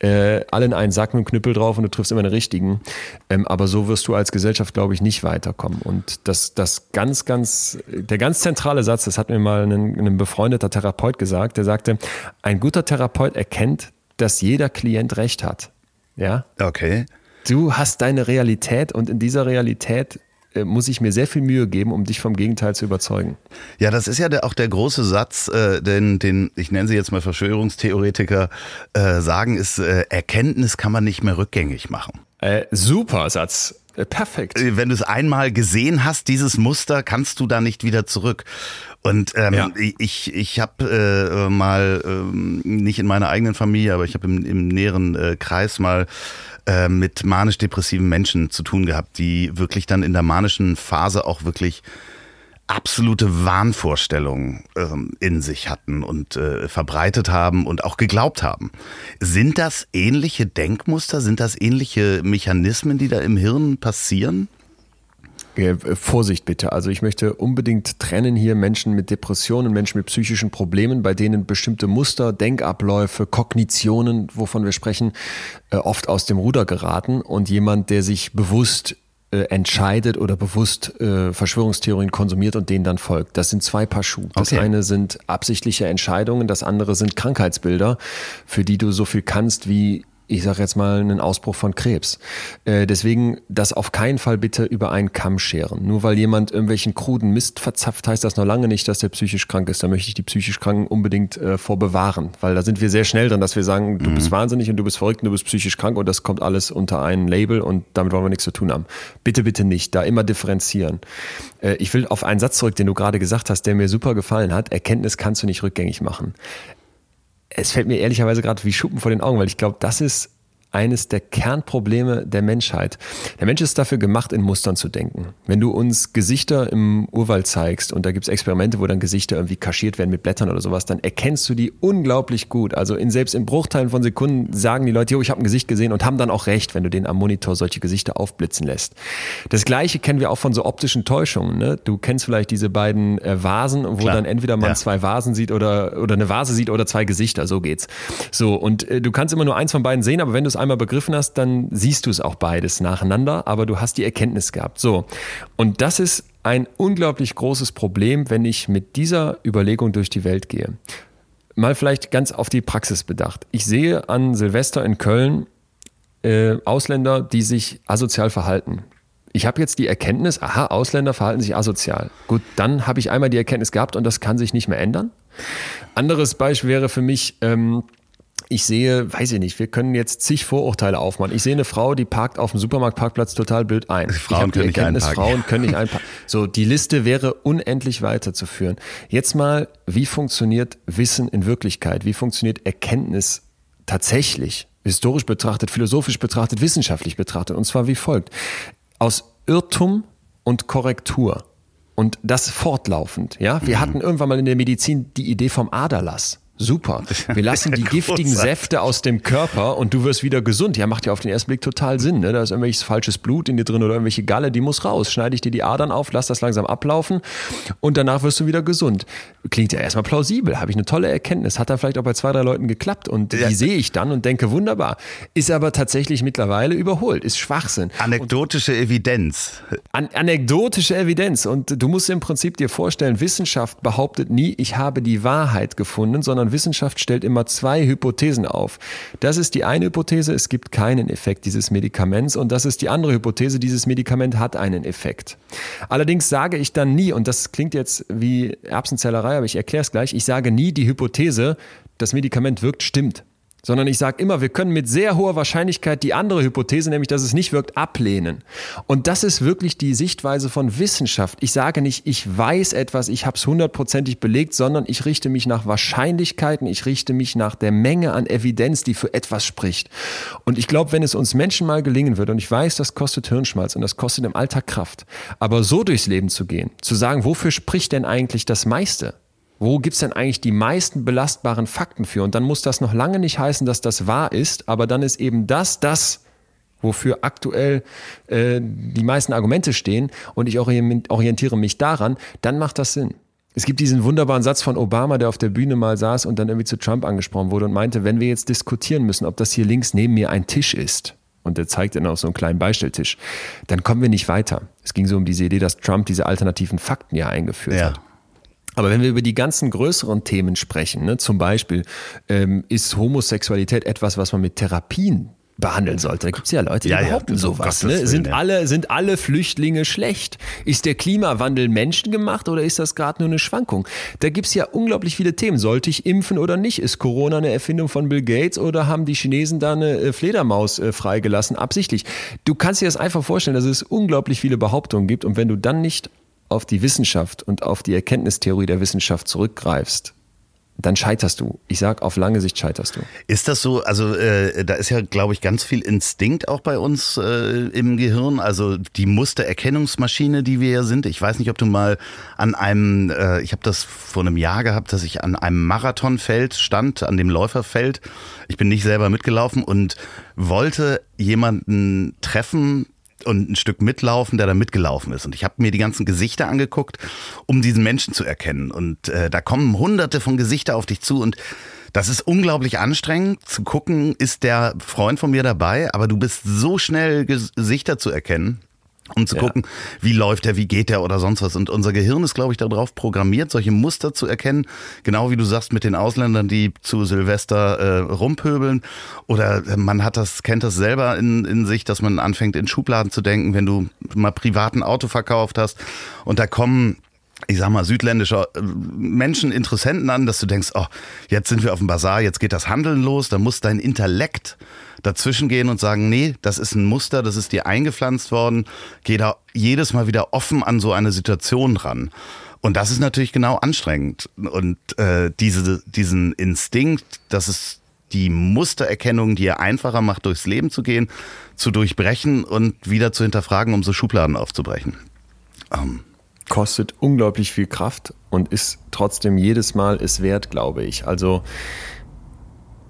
äh, allen einen Sack mit einem Knüppel drauf und du triffst immer den richtigen. Ähm, aber so wirst du als Gesellschaft, glaube ich, nicht weiterkommen. Und das, das ganz, ganz, der ganz zentrale Satz, das hat mir mal ein, ein befreundeter Therapeut gesagt, der sagte, ein guter Therapeut erkennt, dass jeder Klient Recht hat. Ja. Okay. Du hast deine Realität und in dieser Realität äh, muss ich mir sehr viel Mühe geben, um dich vom Gegenteil zu überzeugen. Ja, das ist ja der, auch der große Satz, äh, den, den ich nenne sie jetzt mal Verschwörungstheoretiker äh, sagen, ist, äh, Erkenntnis kann man nicht mehr rückgängig machen. Äh, super Satz. Äh, perfekt. Wenn du es einmal gesehen hast, dieses Muster, kannst du da nicht wieder zurück. Und ähm, ja. ich, ich habe äh, mal, ähm, nicht in meiner eigenen Familie, aber ich habe im, im näheren äh, Kreis mal äh, mit manisch-depressiven Menschen zu tun gehabt, die wirklich dann in der manischen Phase auch wirklich absolute Wahnvorstellungen ähm, in sich hatten und äh, verbreitet haben und auch geglaubt haben. Sind das ähnliche Denkmuster? Sind das ähnliche Mechanismen, die da im Hirn passieren? Äh, Vorsicht bitte. Also ich möchte unbedingt trennen hier Menschen mit Depressionen, Menschen mit psychischen Problemen, bei denen bestimmte Muster, Denkabläufe, Kognitionen, wovon wir sprechen, äh, oft aus dem Ruder geraten und jemand, der sich bewusst äh, entscheidet oder bewusst Verschwörungstheorien konsumiert und denen dann folgt. Das sind zwei Paar Schuhe. Das okay. eine sind absichtliche Entscheidungen, das andere sind Krankheitsbilder, für die du so viel kannst wie ich sage jetzt mal, einen Ausbruch von Krebs. Äh, deswegen das auf keinen Fall bitte über einen Kamm scheren. Nur weil jemand irgendwelchen kruden Mist verzapft, heißt das noch lange nicht, dass der psychisch krank ist. Da möchte ich die psychisch Kranken unbedingt äh, vor bewahren, weil da sind wir sehr schnell dran, dass wir sagen, du mhm. bist wahnsinnig und du bist verrückt und du bist psychisch krank und das kommt alles unter ein Label und damit wollen wir nichts zu tun haben. Bitte, bitte nicht. Da immer differenzieren. Äh, ich will auf einen Satz zurück, den du gerade gesagt hast, der mir super gefallen hat. Erkenntnis kannst du nicht rückgängig machen es fällt mir ehrlicherweise gerade wie Schuppen vor den Augen, weil ich glaube, das ist eines der Kernprobleme der Menschheit. Der Mensch ist dafür gemacht, in Mustern zu denken. Wenn du uns Gesichter im Urwald zeigst und da gibt es Experimente, wo dann Gesichter irgendwie kaschiert werden mit Blättern oder sowas, dann erkennst du die unglaublich gut. Also in, selbst in Bruchteilen von Sekunden sagen die Leute, jo, ich habe ein Gesicht gesehen und haben dann auch recht, wenn du den am Monitor solche Gesichter aufblitzen lässt. Das gleiche kennen wir auch von so optischen Täuschungen. Ne? Du kennst vielleicht diese beiden äh, Vasen, wo Klar. dann entweder man ja. zwei Vasen sieht oder, oder eine Vase sieht oder zwei Gesichter, so geht's. So, und äh, du kannst immer nur eins von beiden sehen, aber wenn du es einmal begriffen hast, dann siehst du es auch beides nacheinander, aber du hast die Erkenntnis gehabt. So, und das ist ein unglaublich großes Problem, wenn ich mit dieser Überlegung durch die Welt gehe. Mal vielleicht ganz auf die Praxis bedacht. Ich sehe an Silvester in Köln äh, Ausländer, die sich asozial verhalten. Ich habe jetzt die Erkenntnis, aha, Ausländer verhalten sich asozial. Gut, dann habe ich einmal die Erkenntnis gehabt und das kann sich nicht mehr ändern. Anderes Beispiel wäre für mich, ähm, ich sehe, weiß ich nicht, wir können jetzt zig Vorurteile aufmachen. Ich sehe eine Frau, die parkt auf dem Supermarktparkplatz total blöd ein. Frauen können nicht einparken. Frauen können nicht einparken. So, die Liste wäre unendlich weiterzuführen. Jetzt mal, wie funktioniert Wissen in Wirklichkeit? Wie funktioniert Erkenntnis tatsächlich? Historisch betrachtet, philosophisch betrachtet, wissenschaftlich betrachtet. Und zwar wie folgt. Aus Irrtum und Korrektur. Und das fortlaufend. Ja, wir mhm. hatten irgendwann mal in der Medizin die Idee vom Aderlass. Super. Wir lassen die giftigen Säfte aus dem Körper und du wirst wieder gesund. Ja, macht ja auf den ersten Blick total Sinn. Ne? Da ist irgendwelches falsches Blut in dir drin oder irgendwelche Galle, die muss raus. Schneide ich dir die Adern auf, lass das langsam ablaufen und danach wirst du wieder gesund. Klingt ja erstmal plausibel. Habe ich eine tolle Erkenntnis. Hat da vielleicht auch bei zwei, drei Leuten geklappt und ja. die sehe ich dann und denke, wunderbar. Ist aber tatsächlich mittlerweile überholt. Ist Schwachsinn. Anekdotische und Evidenz. An anekdotische Evidenz. Und du musst im Prinzip dir vorstellen, Wissenschaft behauptet nie, ich habe die Wahrheit gefunden, sondern sondern Wissenschaft stellt immer zwei Hypothesen auf. Das ist die eine Hypothese, es gibt keinen Effekt dieses Medikaments und das ist die andere Hypothese, dieses Medikament hat einen Effekt. Allerdings sage ich dann nie, und das klingt jetzt wie Erbsenzellerei, aber ich erkläre es gleich, ich sage nie die Hypothese, das Medikament wirkt, stimmt sondern ich sage immer, wir können mit sehr hoher Wahrscheinlichkeit die andere Hypothese, nämlich dass es nicht wirkt, ablehnen. Und das ist wirklich die Sichtweise von Wissenschaft. Ich sage nicht, ich weiß etwas, ich habe es hundertprozentig belegt, sondern ich richte mich nach Wahrscheinlichkeiten, ich richte mich nach der Menge an Evidenz, die für etwas spricht. Und ich glaube, wenn es uns Menschen mal gelingen wird, und ich weiß, das kostet Hirnschmalz und das kostet im Alltag Kraft, aber so durchs Leben zu gehen, zu sagen, wofür spricht denn eigentlich das meiste? Wo gibt es denn eigentlich die meisten belastbaren Fakten für? Und dann muss das noch lange nicht heißen, dass das wahr ist, aber dann ist eben das das, wofür aktuell äh, die meisten Argumente stehen und ich orientiere mich daran, dann macht das Sinn. Es gibt diesen wunderbaren Satz von Obama, der auf der Bühne mal saß und dann irgendwie zu Trump angesprochen wurde und meinte, wenn wir jetzt diskutieren müssen, ob das hier links neben mir ein Tisch ist, und der zeigt dann auch so einen kleinen Beistelltisch, dann kommen wir nicht weiter. Es ging so um diese Idee, dass Trump diese alternativen Fakten ja eingeführt ja. hat. Aber wenn wir über die ganzen größeren Themen sprechen, ne, zum Beispiel ähm, ist Homosexualität etwas, was man mit Therapien behandeln sollte. Da gibt es ja Leute, die ja, behaupten ja, sowas. Ne? Sind, alle, sind alle Flüchtlinge schlecht? Ist der Klimawandel menschengemacht oder ist das gerade nur eine Schwankung? Da gibt es ja unglaublich viele Themen. Sollte ich impfen oder nicht? Ist Corona eine Erfindung von Bill Gates oder haben die Chinesen da eine äh, Fledermaus äh, freigelassen? Absichtlich. Du kannst dir das einfach vorstellen, dass es unglaublich viele Behauptungen gibt und wenn du dann nicht auf die Wissenschaft und auf die Erkenntnistheorie der Wissenschaft zurückgreifst, dann scheiterst du. Ich sag, auf lange Sicht scheiterst du. Ist das so? Also äh, da ist ja, glaube ich, ganz viel Instinkt auch bei uns äh, im Gehirn. Also die Mustererkennungsmaschine, die wir ja sind. Ich weiß nicht, ob du mal an einem, äh, ich habe das vor einem Jahr gehabt, dass ich an einem Marathonfeld stand, an dem Läuferfeld. Ich bin nicht selber mitgelaufen und wollte jemanden treffen, und ein Stück mitlaufen, der da mitgelaufen ist. Und ich habe mir die ganzen Gesichter angeguckt, um diesen Menschen zu erkennen. Und äh, da kommen hunderte von Gesichter auf dich zu und das ist unglaublich anstrengend zu gucken, ist der Freund von mir dabei, aber du bist so schnell Gesichter zu erkennen um zu ja. gucken, wie läuft er, wie geht er oder sonst was. Und unser Gehirn ist, glaube ich, darauf programmiert, solche Muster zu erkennen. Genau wie du sagst mit den Ausländern, die zu Silvester äh, rumpöbeln. Oder äh, man hat das, kennt das selber in, in sich, dass man anfängt, in Schubladen zu denken, wenn du mal privat ein Auto verkauft hast und da kommen ich sag mal, südländische äh, Menschen, Interessenten an, dass du denkst, oh, jetzt sind wir auf dem Bazar, jetzt geht das Handeln los, da muss dein Intellekt dazwischen gehen und sagen, nee, das ist ein Muster, das ist dir eingepflanzt worden, geh da jedes Mal wieder offen an so eine Situation ran. Und das ist natürlich genau anstrengend. Und äh, diese, diesen Instinkt, dass es die Mustererkennung, die er einfacher macht, durchs Leben zu gehen, zu durchbrechen und wieder zu hinterfragen, um so Schubladen aufzubrechen. Ähm. Kostet unglaublich viel Kraft und ist trotzdem jedes Mal es wert, glaube ich. Also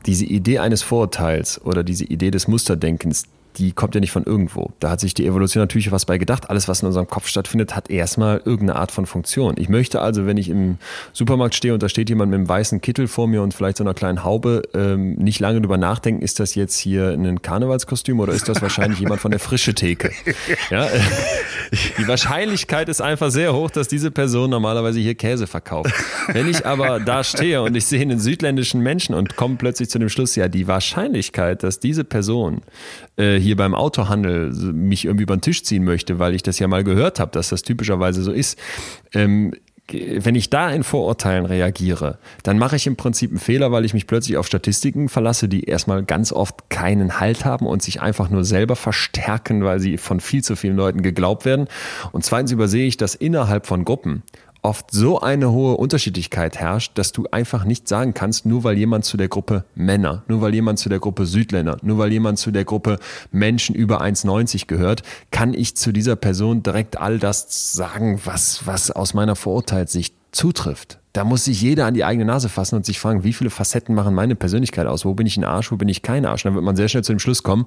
diese Idee eines Vorurteils oder diese Idee des Musterdenkens, die kommt ja nicht von irgendwo. Da hat sich die Evolution natürlich was bei gedacht. Alles, was in unserem Kopf stattfindet, hat erstmal irgendeine Art von Funktion. Ich möchte also, wenn ich im Supermarkt stehe und da steht jemand mit einem weißen Kittel vor mir und vielleicht so einer kleinen Haube, ähm, nicht lange drüber nachdenken, ist das jetzt hier ein Karnevalskostüm oder ist das wahrscheinlich jemand von der frische Theke? Ja, die Wahrscheinlichkeit ist einfach sehr hoch, dass diese Person normalerweise hier Käse verkauft. Wenn ich aber da stehe und ich sehe einen südländischen Menschen und komme plötzlich zu dem Schluss, ja, die Wahrscheinlichkeit, dass diese Person äh, hier beim Autohandel mich irgendwie über den Tisch ziehen möchte, weil ich das ja mal gehört habe, dass das typischerweise so ist. Ähm, wenn ich da in Vorurteilen reagiere, dann mache ich im Prinzip einen Fehler, weil ich mich plötzlich auf Statistiken verlasse, die erstmal ganz oft keinen Halt haben und sich einfach nur selber verstärken, weil sie von viel zu vielen Leuten geglaubt werden. Und zweitens übersehe ich, dass innerhalb von Gruppen oft so eine hohe Unterschiedlichkeit herrscht, dass du einfach nicht sagen kannst, nur weil jemand zu der Gruppe Männer, nur weil jemand zu der Gruppe Südländer, nur weil jemand zu der Gruppe Menschen über 1,90 gehört, kann ich zu dieser Person direkt all das sagen, was, was aus meiner Vorurteilssicht zutrifft. Da muss sich jeder an die eigene Nase fassen und sich fragen, wie viele Facetten machen meine Persönlichkeit aus? Wo bin ich ein Arsch, wo bin ich kein Arsch? dann wird man sehr schnell zu dem Schluss kommen,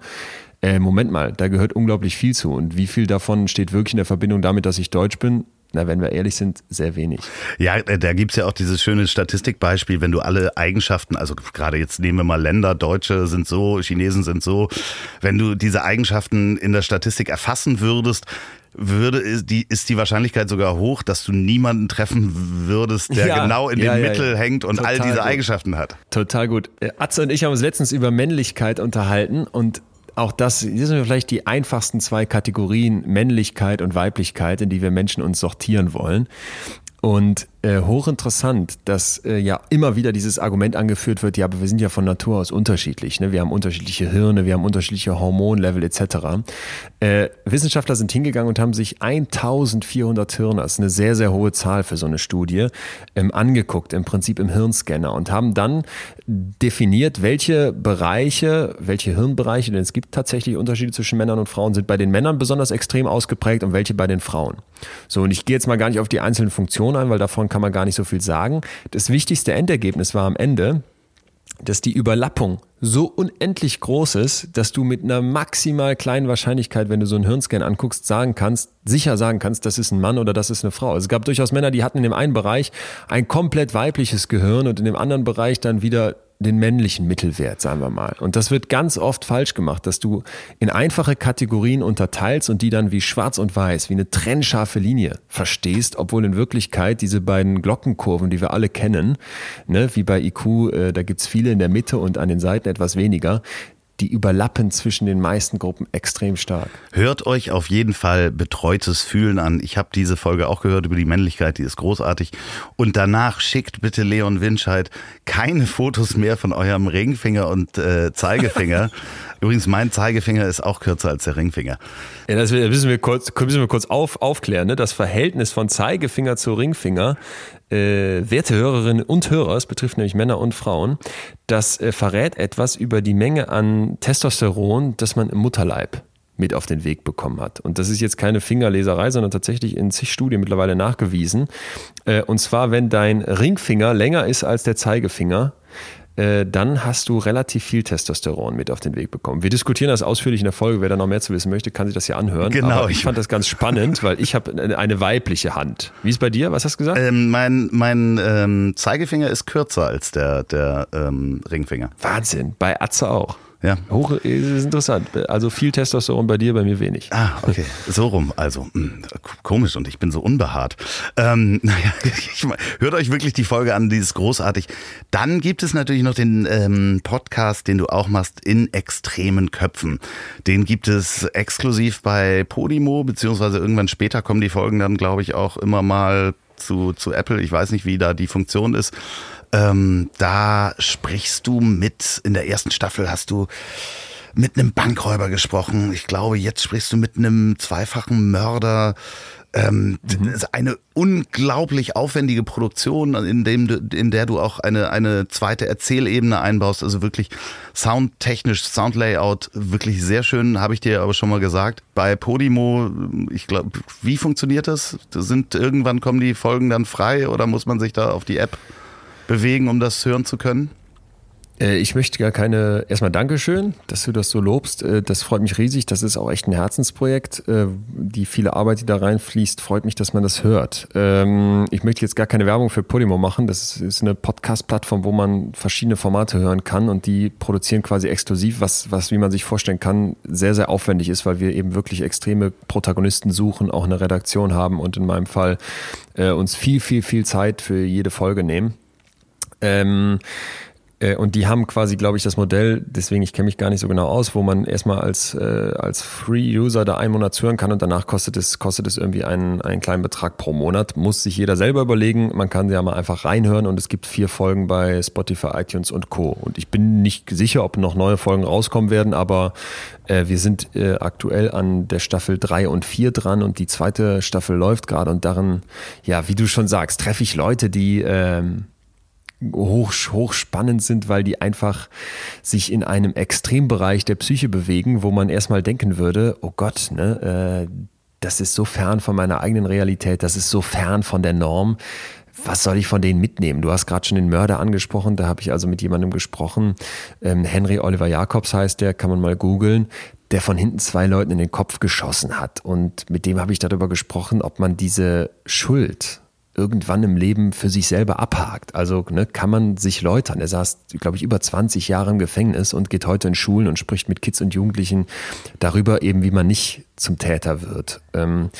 äh, Moment mal, da gehört unglaublich viel zu. Und wie viel davon steht wirklich in der Verbindung damit, dass ich deutsch bin? Na, wenn wir ehrlich sind, sehr wenig. Ja, äh, da gibt's ja auch dieses schöne Statistikbeispiel, wenn du alle Eigenschaften, also gerade jetzt nehmen wir mal Länder, Deutsche sind so, Chinesen sind so, wenn du diese Eigenschaften in der Statistik erfassen würdest, würde ist die ist die Wahrscheinlichkeit sogar hoch, dass du niemanden treffen würdest, der ja, genau in ja, dem ja, Mittel hängt und Total all diese gut. Eigenschaften hat. Total gut. Äh, Atze und ich haben uns letztens über Männlichkeit unterhalten und auch das, hier sind vielleicht die einfachsten zwei Kategorien Männlichkeit und Weiblichkeit, in die wir Menschen uns sortieren wollen. Und äh, hochinteressant, dass äh, ja immer wieder dieses Argument angeführt wird, ja, aber wir sind ja von Natur aus unterschiedlich. Ne? Wir haben unterschiedliche Hirne, wir haben unterschiedliche Hormonlevel etc. Äh, Wissenschaftler sind hingegangen und haben sich 1400 Hirne, das ist eine sehr, sehr hohe Zahl für so eine Studie, ähm, angeguckt, im Prinzip im Hirnscanner und haben dann definiert, welche Bereiche, welche Hirnbereiche, denn es gibt tatsächlich Unterschiede zwischen Männern und Frauen, sind bei den Männern besonders extrem ausgeprägt und welche bei den Frauen. So, und ich gehe jetzt mal gar nicht auf die einzelnen Funktionen ein, weil davon kann man gar nicht so viel sagen. Das wichtigste Endergebnis war am Ende, dass die Überlappung so unendlich groß ist, dass du mit einer maximal kleinen Wahrscheinlichkeit, wenn du so einen Hirnscan anguckst, sagen kannst, sicher sagen kannst, das ist ein Mann oder das ist eine Frau. Es gab durchaus Männer, die hatten in dem einen Bereich ein komplett weibliches Gehirn und in dem anderen Bereich dann wieder den männlichen Mittelwert, sagen wir mal. Und das wird ganz oft falsch gemacht, dass du in einfache Kategorien unterteilst und die dann wie schwarz und weiß, wie eine trennscharfe Linie verstehst, obwohl in Wirklichkeit diese beiden Glockenkurven, die wir alle kennen, ne, wie bei IQ, äh, da gibt's viele in der Mitte und an den Seiten etwas weniger, die überlappen zwischen den meisten Gruppen extrem stark. Hört euch auf jeden Fall betreutes Fühlen an. Ich habe diese Folge auch gehört über die Männlichkeit, die ist großartig. Und danach schickt bitte Leon Winscheid keine Fotos mehr von eurem Ringfinger und äh, Zeigefinger. Übrigens, mein Zeigefinger ist auch kürzer als der Ringfinger. Ja, das müssen wir kurz, müssen wir kurz auf, aufklären. Ne? Das Verhältnis von Zeigefinger zu Ringfinger, äh, werte Hörerinnen und Hörer, es betrifft nämlich Männer und Frauen, das äh, verrät etwas über die Menge an Testosteron, das man im Mutterleib mit auf den Weg bekommen hat. Und das ist jetzt keine Fingerleserei, sondern tatsächlich in zig Studien mittlerweile nachgewiesen. Äh, und zwar, wenn dein Ringfinger länger ist als der Zeigefinger, äh, dann hast du relativ viel Testosteron mit auf den Weg bekommen. Wir diskutieren das ausführlich in der Folge. Wer da noch mehr zu wissen möchte, kann sich das ja anhören. Genau. Aber ich fand das ganz spannend, weil ich habe eine weibliche Hand. Wie ist bei dir? Was hast du gesagt? Ähm, mein mein ähm, Zeigefinger ist kürzer als der, der ähm, Ringfinger. Wahnsinn. Bei Atze auch. Ja. Hoch ist interessant. Also viel Testosteron bei dir, bei mir wenig. Ah, okay. So rum. Also, hm, komisch und ich bin so unbehaart. Ähm, naja, ich, hört euch wirklich die Folge an, die ist großartig. Dann gibt es natürlich noch den ähm, Podcast, den du auch machst, in extremen Köpfen. Den gibt es exklusiv bei Podimo, beziehungsweise irgendwann später kommen die Folgen dann, glaube ich, auch immer mal zu, zu Apple. Ich weiß nicht, wie da die Funktion ist. Ähm, da sprichst du mit, in der ersten Staffel hast du mit einem Bankräuber gesprochen. Ich glaube, jetzt sprichst du mit einem zweifachen Mörder. Ähm, mhm. Eine unglaublich aufwendige Produktion, in, dem du, in der du auch eine, eine zweite Erzählebene einbaust. Also wirklich soundtechnisch, Soundlayout, wirklich sehr schön, habe ich dir aber schon mal gesagt. Bei Podimo, ich glaube, wie funktioniert das? Sind irgendwann kommen die Folgen dann frei oder muss man sich da auf die App bewegen, um das hören zu können? Äh, ich möchte gar keine, erstmal Dankeschön, dass du das so lobst. Äh, das freut mich riesig. Das ist auch echt ein Herzensprojekt. Äh, die viele Arbeit, die da reinfließt, freut mich, dass man das hört. Ähm, ich möchte jetzt gar keine Werbung für Podimo machen. Das ist eine Podcast-Plattform, wo man verschiedene Formate hören kann und die produzieren quasi exklusiv, was, was, wie man sich vorstellen kann, sehr, sehr aufwendig ist, weil wir eben wirklich extreme Protagonisten suchen, auch eine Redaktion haben und in meinem Fall uns viel, viel, viel Zeit für jede Folge nehmen. Ähm, äh, und die haben quasi, glaube ich, das Modell, deswegen ich kenne mich gar nicht so genau aus, wo man erstmal als, äh, als Free-User da einen Monat hören kann und danach kostet es, kostet es irgendwie einen, einen kleinen Betrag pro Monat. Muss sich jeder selber überlegen. Man kann ja mal einfach reinhören und es gibt vier Folgen bei Spotify, iTunes und Co. Und ich bin nicht sicher, ob noch neue Folgen rauskommen werden, aber äh, wir sind äh, aktuell an der Staffel drei und vier dran und die zweite Staffel läuft gerade und darin, ja, wie du schon sagst, treffe ich Leute, die ähm, hoch, hochspannend sind, weil die einfach sich in einem Extrembereich der Psyche bewegen, wo man erstmal denken würde, oh Gott, ne, äh, das ist so fern von meiner eigenen Realität, das ist so fern von der Norm. Was soll ich von denen mitnehmen? Du hast gerade schon den Mörder angesprochen, da habe ich also mit jemandem gesprochen. Ähm, Henry Oliver Jacobs heißt der, kann man mal googeln der von hinten zwei Leuten in den Kopf geschossen hat. Und mit dem habe ich darüber gesprochen, ob man diese Schuld irgendwann im Leben für sich selber abhakt. Also ne, kann man sich läutern. Er saß, glaube ich, über 20 Jahre im Gefängnis und geht heute in Schulen und spricht mit Kids und Jugendlichen darüber, eben wie man nicht zum Täter wird. Ähm,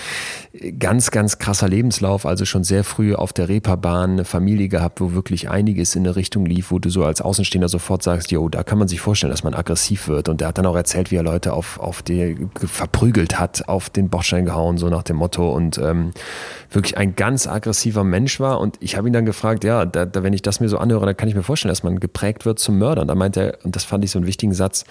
ganz, ganz krasser Lebenslauf, also schon sehr früh auf der Reeperbahn eine Familie gehabt, wo wirklich einiges in eine Richtung lief, wo du so als Außenstehender sofort sagst, jo, da kann man sich vorstellen, dass man aggressiv wird. Und der hat dann auch erzählt, wie er Leute auf, auf die verprügelt hat, auf den Bordstein gehauen, so nach dem Motto und ähm, wirklich ein ganz aggressiver Mensch war. Und ich habe ihn dann gefragt, ja, da, da, wenn ich das mir so anhöre, dann kann ich mir vorstellen, dass man geprägt wird zum Mörder. Und da meinte er, und das fand ich so einen wichtigen Satz,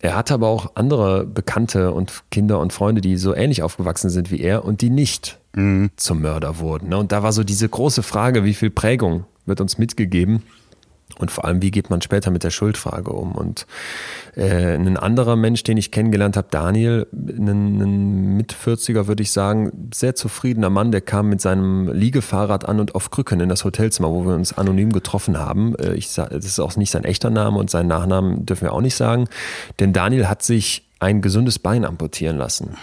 er hatte aber auch andere Bekannte und Kinder und Freunde, die so ähnlich aufgewachsen sind wie er und die nicht mhm. zum Mörder wurden. Ne? Und da war so diese große Frage, wie viel Prägung wird uns mitgegeben? Und vor allem, wie geht man später mit der Schuldfrage um? Und äh, ein anderer Mensch, den ich kennengelernt habe, Daniel, ein, ein Mit-40er, würde ich sagen, sehr zufriedener Mann, der kam mit seinem Liegefahrrad an und auf Krücken in das Hotelzimmer, wo wir uns anonym getroffen haben. Äh, ich, das ist auch nicht sein echter Name und seinen Nachnamen dürfen wir auch nicht sagen. Denn Daniel hat sich ein gesundes Bein amputieren lassen.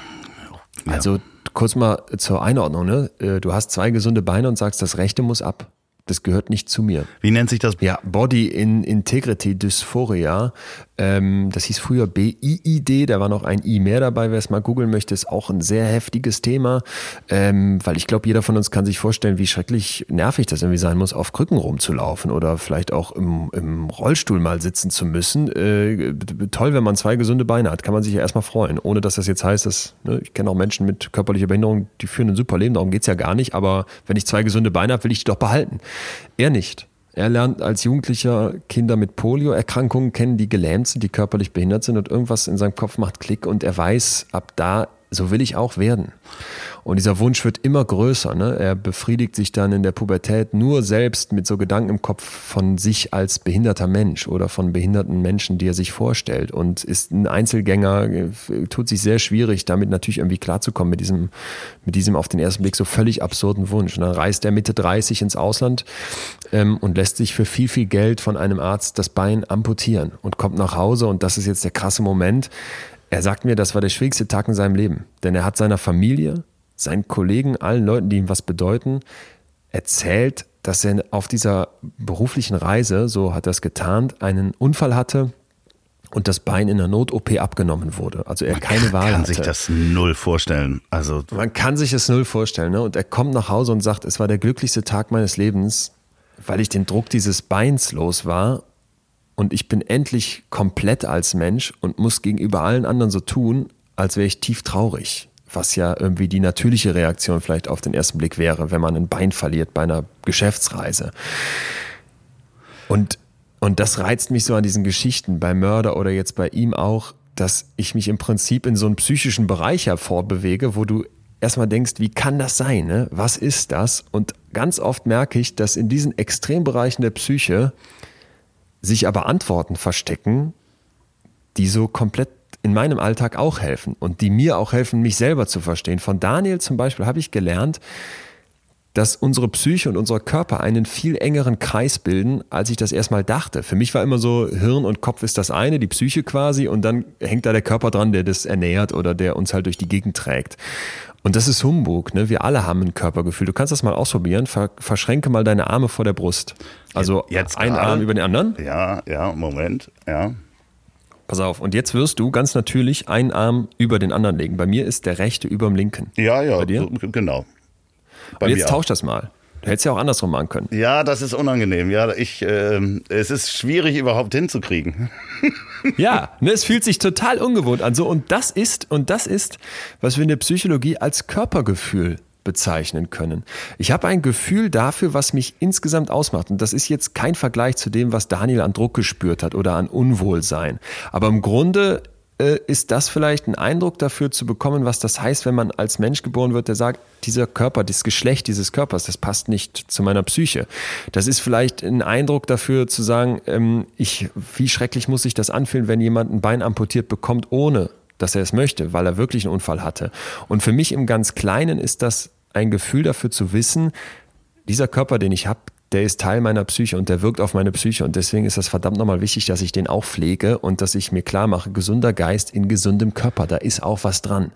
Ja. Also kurz mal zur Einordnung, ne? Äh, du hast zwei gesunde Beine und sagst, das rechte muss ab das gehört nicht zu mir. Wie nennt sich das? Ja, Body in Integrity Dysphoria. Ähm, das hieß früher BIID, da war noch ein I mehr dabei, wer es mal googeln möchte, ist auch ein sehr heftiges Thema, ähm, weil ich glaube, jeder von uns kann sich vorstellen, wie schrecklich nervig das irgendwie sein muss, auf Krücken rumzulaufen oder vielleicht auch im, im Rollstuhl mal sitzen zu müssen. Äh, toll, wenn man zwei gesunde Beine hat, kann man sich ja erstmal freuen, ohne dass das jetzt heißt, dass, ne, ich kenne auch Menschen mit körperlicher Behinderung, die führen ein super Leben, darum geht es ja gar nicht, aber wenn ich zwei gesunde Beine habe, will ich die doch behalten. Er nicht. Er lernt als Jugendlicher Kinder mit Polioerkrankungen kennen, die gelähmt sind, die körperlich behindert sind und irgendwas in seinem Kopf macht Klick und er weiß, ab da, so will ich auch werden. Und dieser Wunsch wird immer größer. Ne? Er befriedigt sich dann in der Pubertät nur selbst mit so Gedanken im Kopf von sich als behinderter Mensch oder von behinderten Menschen, die er sich vorstellt. Und ist ein Einzelgänger, äh, tut sich sehr schwierig, damit natürlich irgendwie klarzukommen mit diesem, mit diesem auf den ersten Blick so völlig absurden Wunsch. Und dann reist er Mitte 30 ins Ausland ähm, und lässt sich für viel, viel Geld von einem Arzt das Bein amputieren und kommt nach Hause. Und das ist jetzt der krasse Moment. Er sagt mir, das war der schwierigste Tag in seinem Leben. Denn er hat seiner Familie, seinen Kollegen, allen Leuten, die ihm was bedeuten, erzählt, dass er auf dieser beruflichen Reise, so hat er es getarnt, einen Unfall hatte und das Bein in der Not-OP abgenommen wurde. Also er Man keine Wahl hatte. Man kann sich das null vorstellen. Also Man kann sich das null vorstellen. Ne? Und er kommt nach Hause und sagt, es war der glücklichste Tag meines Lebens, weil ich den Druck dieses Beins los war und ich bin endlich komplett als Mensch und muss gegenüber allen anderen so tun, als wäre ich tief traurig was ja irgendwie die natürliche Reaktion vielleicht auf den ersten Blick wäre, wenn man ein Bein verliert bei einer Geschäftsreise. Und, und das reizt mich so an diesen Geschichten, bei Mörder oder jetzt bei ihm auch. dass ich mich im Prinzip in so einen psychischen Bereich hervorbewege, wo du erstmal denkst, wie kann das sein? Ne? Was ist das? Und ganz oft merke ich, dass in diesen Extrembereichen der Psyche sich aber Antworten verstecken, die so komplett in meinem Alltag auch helfen und die mir auch helfen, mich selber zu verstehen. Von Daniel zum Beispiel habe ich gelernt, dass unsere Psyche und unser Körper einen viel engeren Kreis bilden, als ich das erstmal dachte. Für mich war immer so, Hirn und Kopf ist das eine, die Psyche quasi, und dann hängt da der Körper dran, der das ernährt oder der uns halt durch die Gegend trägt. Und das ist Humbug, ne? Wir alle haben ein Körpergefühl. Du kannst das mal ausprobieren. Ver verschränke mal deine Arme vor der Brust. Also jetzt ein Arm über den anderen. Ja, ja, Moment, ja. Pass auf, und jetzt wirst du ganz natürlich einen Arm über den anderen legen. Bei mir ist der rechte über dem linken. Ja, ja, Bei dir? genau. Bei und jetzt tausch das mal. Du hättest ja auch andersrum machen können. Ja, das ist unangenehm. Ja, ich, äh, es ist schwierig überhaupt hinzukriegen. ja, ne, es fühlt sich total ungewohnt an. So, und das ist, und das ist, was wir in der Psychologie als Körpergefühl bezeichnen können. Ich habe ein Gefühl dafür, was mich insgesamt ausmacht. Und das ist jetzt kein Vergleich zu dem, was Daniel an Druck gespürt hat oder an Unwohlsein. Aber im Grunde ist das vielleicht ein Eindruck dafür zu bekommen, was das heißt, wenn man als Mensch geboren wird, der sagt, dieser Körper, das Geschlecht dieses Körpers, das passt nicht zu meiner Psyche. Das ist vielleicht ein Eindruck dafür zu sagen, ähm, ich, wie schrecklich muss sich das anfühlen, wenn jemand ein Bein amputiert bekommt, ohne dass er es möchte, weil er wirklich einen Unfall hatte. Und für mich im ganz Kleinen ist das ein Gefühl dafür zu wissen, dieser Körper, den ich habe, der ist Teil meiner Psyche und der wirkt auf meine Psyche. Und deswegen ist das verdammt nochmal wichtig, dass ich den auch pflege und dass ich mir klar mache, gesunder Geist in gesundem Körper, da ist auch was dran.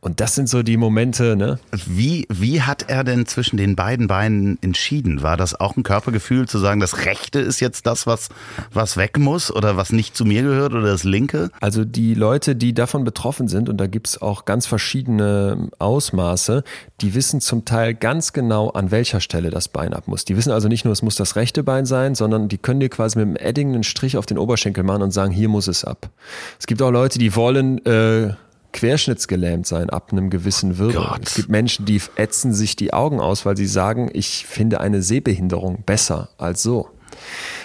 Und das sind so die Momente, ne? Wie, wie hat er denn zwischen den beiden Beinen entschieden? War das auch ein Körpergefühl zu sagen, das rechte ist jetzt das, was, was weg muss oder was nicht zu mir gehört oder das linke? Also die Leute, die davon betroffen sind, und da gibt es auch ganz verschiedene Ausmaße, die wissen zum Teil ganz genau, an welcher Stelle das Bein ab muss. Die wissen also nicht nur, es muss das rechte Bein sein, sondern die können dir quasi mit einem Edding einen Strich auf den Oberschenkel machen und sagen, hier muss es ab. Es gibt auch Leute, die wollen äh, querschnittsgelähmt sein ab einem gewissen Wirbel. Oh es gibt Menschen, die ätzen sich die Augen aus, weil sie sagen, ich finde eine Sehbehinderung besser als so.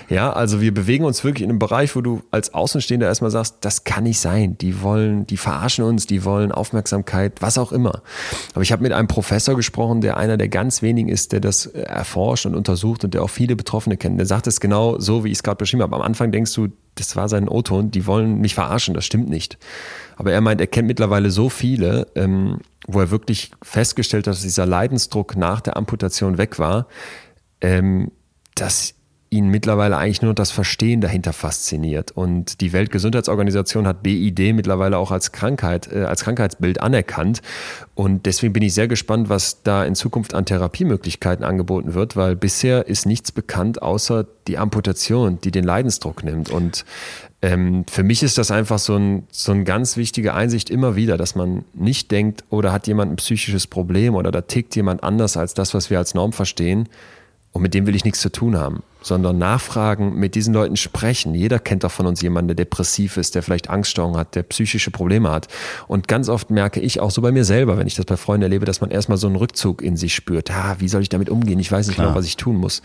Ja, also wir bewegen uns wirklich in einem Bereich, wo du als Außenstehender erstmal sagst, das kann nicht sein. Die wollen, die verarschen uns, die wollen Aufmerksamkeit, was auch immer. Aber ich habe mit einem Professor gesprochen, der einer der ganz wenigen ist, der das erforscht und untersucht und der auch viele Betroffene kennt. Der sagt es genau so, wie ich es gerade beschrieben habe. Am Anfang denkst du, das war sein O-Ton, die wollen mich verarschen, das stimmt nicht. Aber er meint, er kennt mittlerweile so viele, ähm, wo er wirklich festgestellt hat, dass dieser Leidensdruck nach der Amputation weg war, ähm, dass ihn mittlerweile eigentlich nur das Verstehen dahinter fasziniert. Und die Weltgesundheitsorganisation hat BID mittlerweile auch als Krankheit, äh, als Krankheitsbild anerkannt. Und deswegen bin ich sehr gespannt, was da in Zukunft an Therapiemöglichkeiten angeboten wird, weil bisher ist nichts bekannt, außer die Amputation, die den Leidensdruck nimmt. Und ähm, für mich ist das einfach so ein, so ein ganz wichtige Einsicht immer wieder, dass man nicht denkt, oder hat jemand ein psychisches Problem oder da tickt jemand anders als das, was wir als Norm verstehen und mit dem will ich nichts zu tun haben, sondern nachfragen, mit diesen Leuten sprechen. Jeder kennt doch von uns jemanden, der depressiv ist, der vielleicht Angststörungen hat, der psychische Probleme hat. Und ganz oft merke ich auch so bei mir selber, wenn ich das bei Freunden erlebe, dass man erstmal so einen Rückzug in sich spürt. Ah, wie soll ich damit umgehen? Ich weiß nicht Klar. genau, was ich tun muss.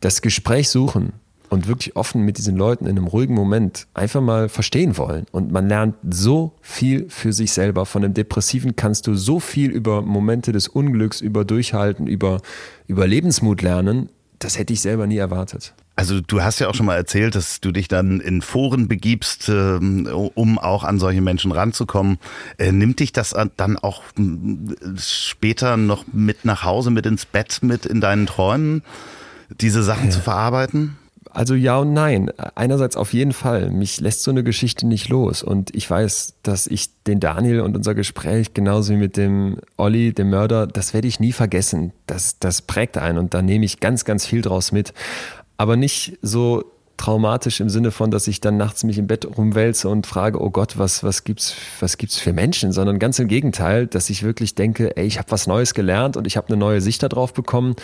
Das Gespräch suchen, und wirklich offen mit diesen Leuten in einem ruhigen Moment einfach mal verstehen wollen. Und man lernt so viel für sich selber. Von dem Depressiven kannst du so viel über Momente des Unglücks, über Durchhalten, über, über Lebensmut lernen. Das hätte ich selber nie erwartet. Also du hast ja auch schon mal erzählt, dass du dich dann in Foren begibst, ähm, um auch an solche Menschen ranzukommen. Äh, nimmt dich das dann auch später noch mit nach Hause, mit ins Bett, mit in deinen Träumen, diese Sachen ja. zu verarbeiten? Also ja und nein. Einerseits auf jeden Fall. Mich lässt so eine Geschichte nicht los. Und ich weiß, dass ich den Daniel und unser Gespräch, genauso wie mit dem Olli, dem Mörder, das werde ich nie vergessen. Das, das prägt einen und da nehme ich ganz, ganz viel draus mit. Aber nicht so traumatisch im Sinne von, dass ich dann nachts mich im Bett rumwälze und frage, oh Gott, was, was gibt's, was gibt's für Menschen, sondern ganz im Gegenteil, dass ich wirklich denke, ey, ich habe was Neues gelernt und ich habe eine neue Sicht darauf bekommen.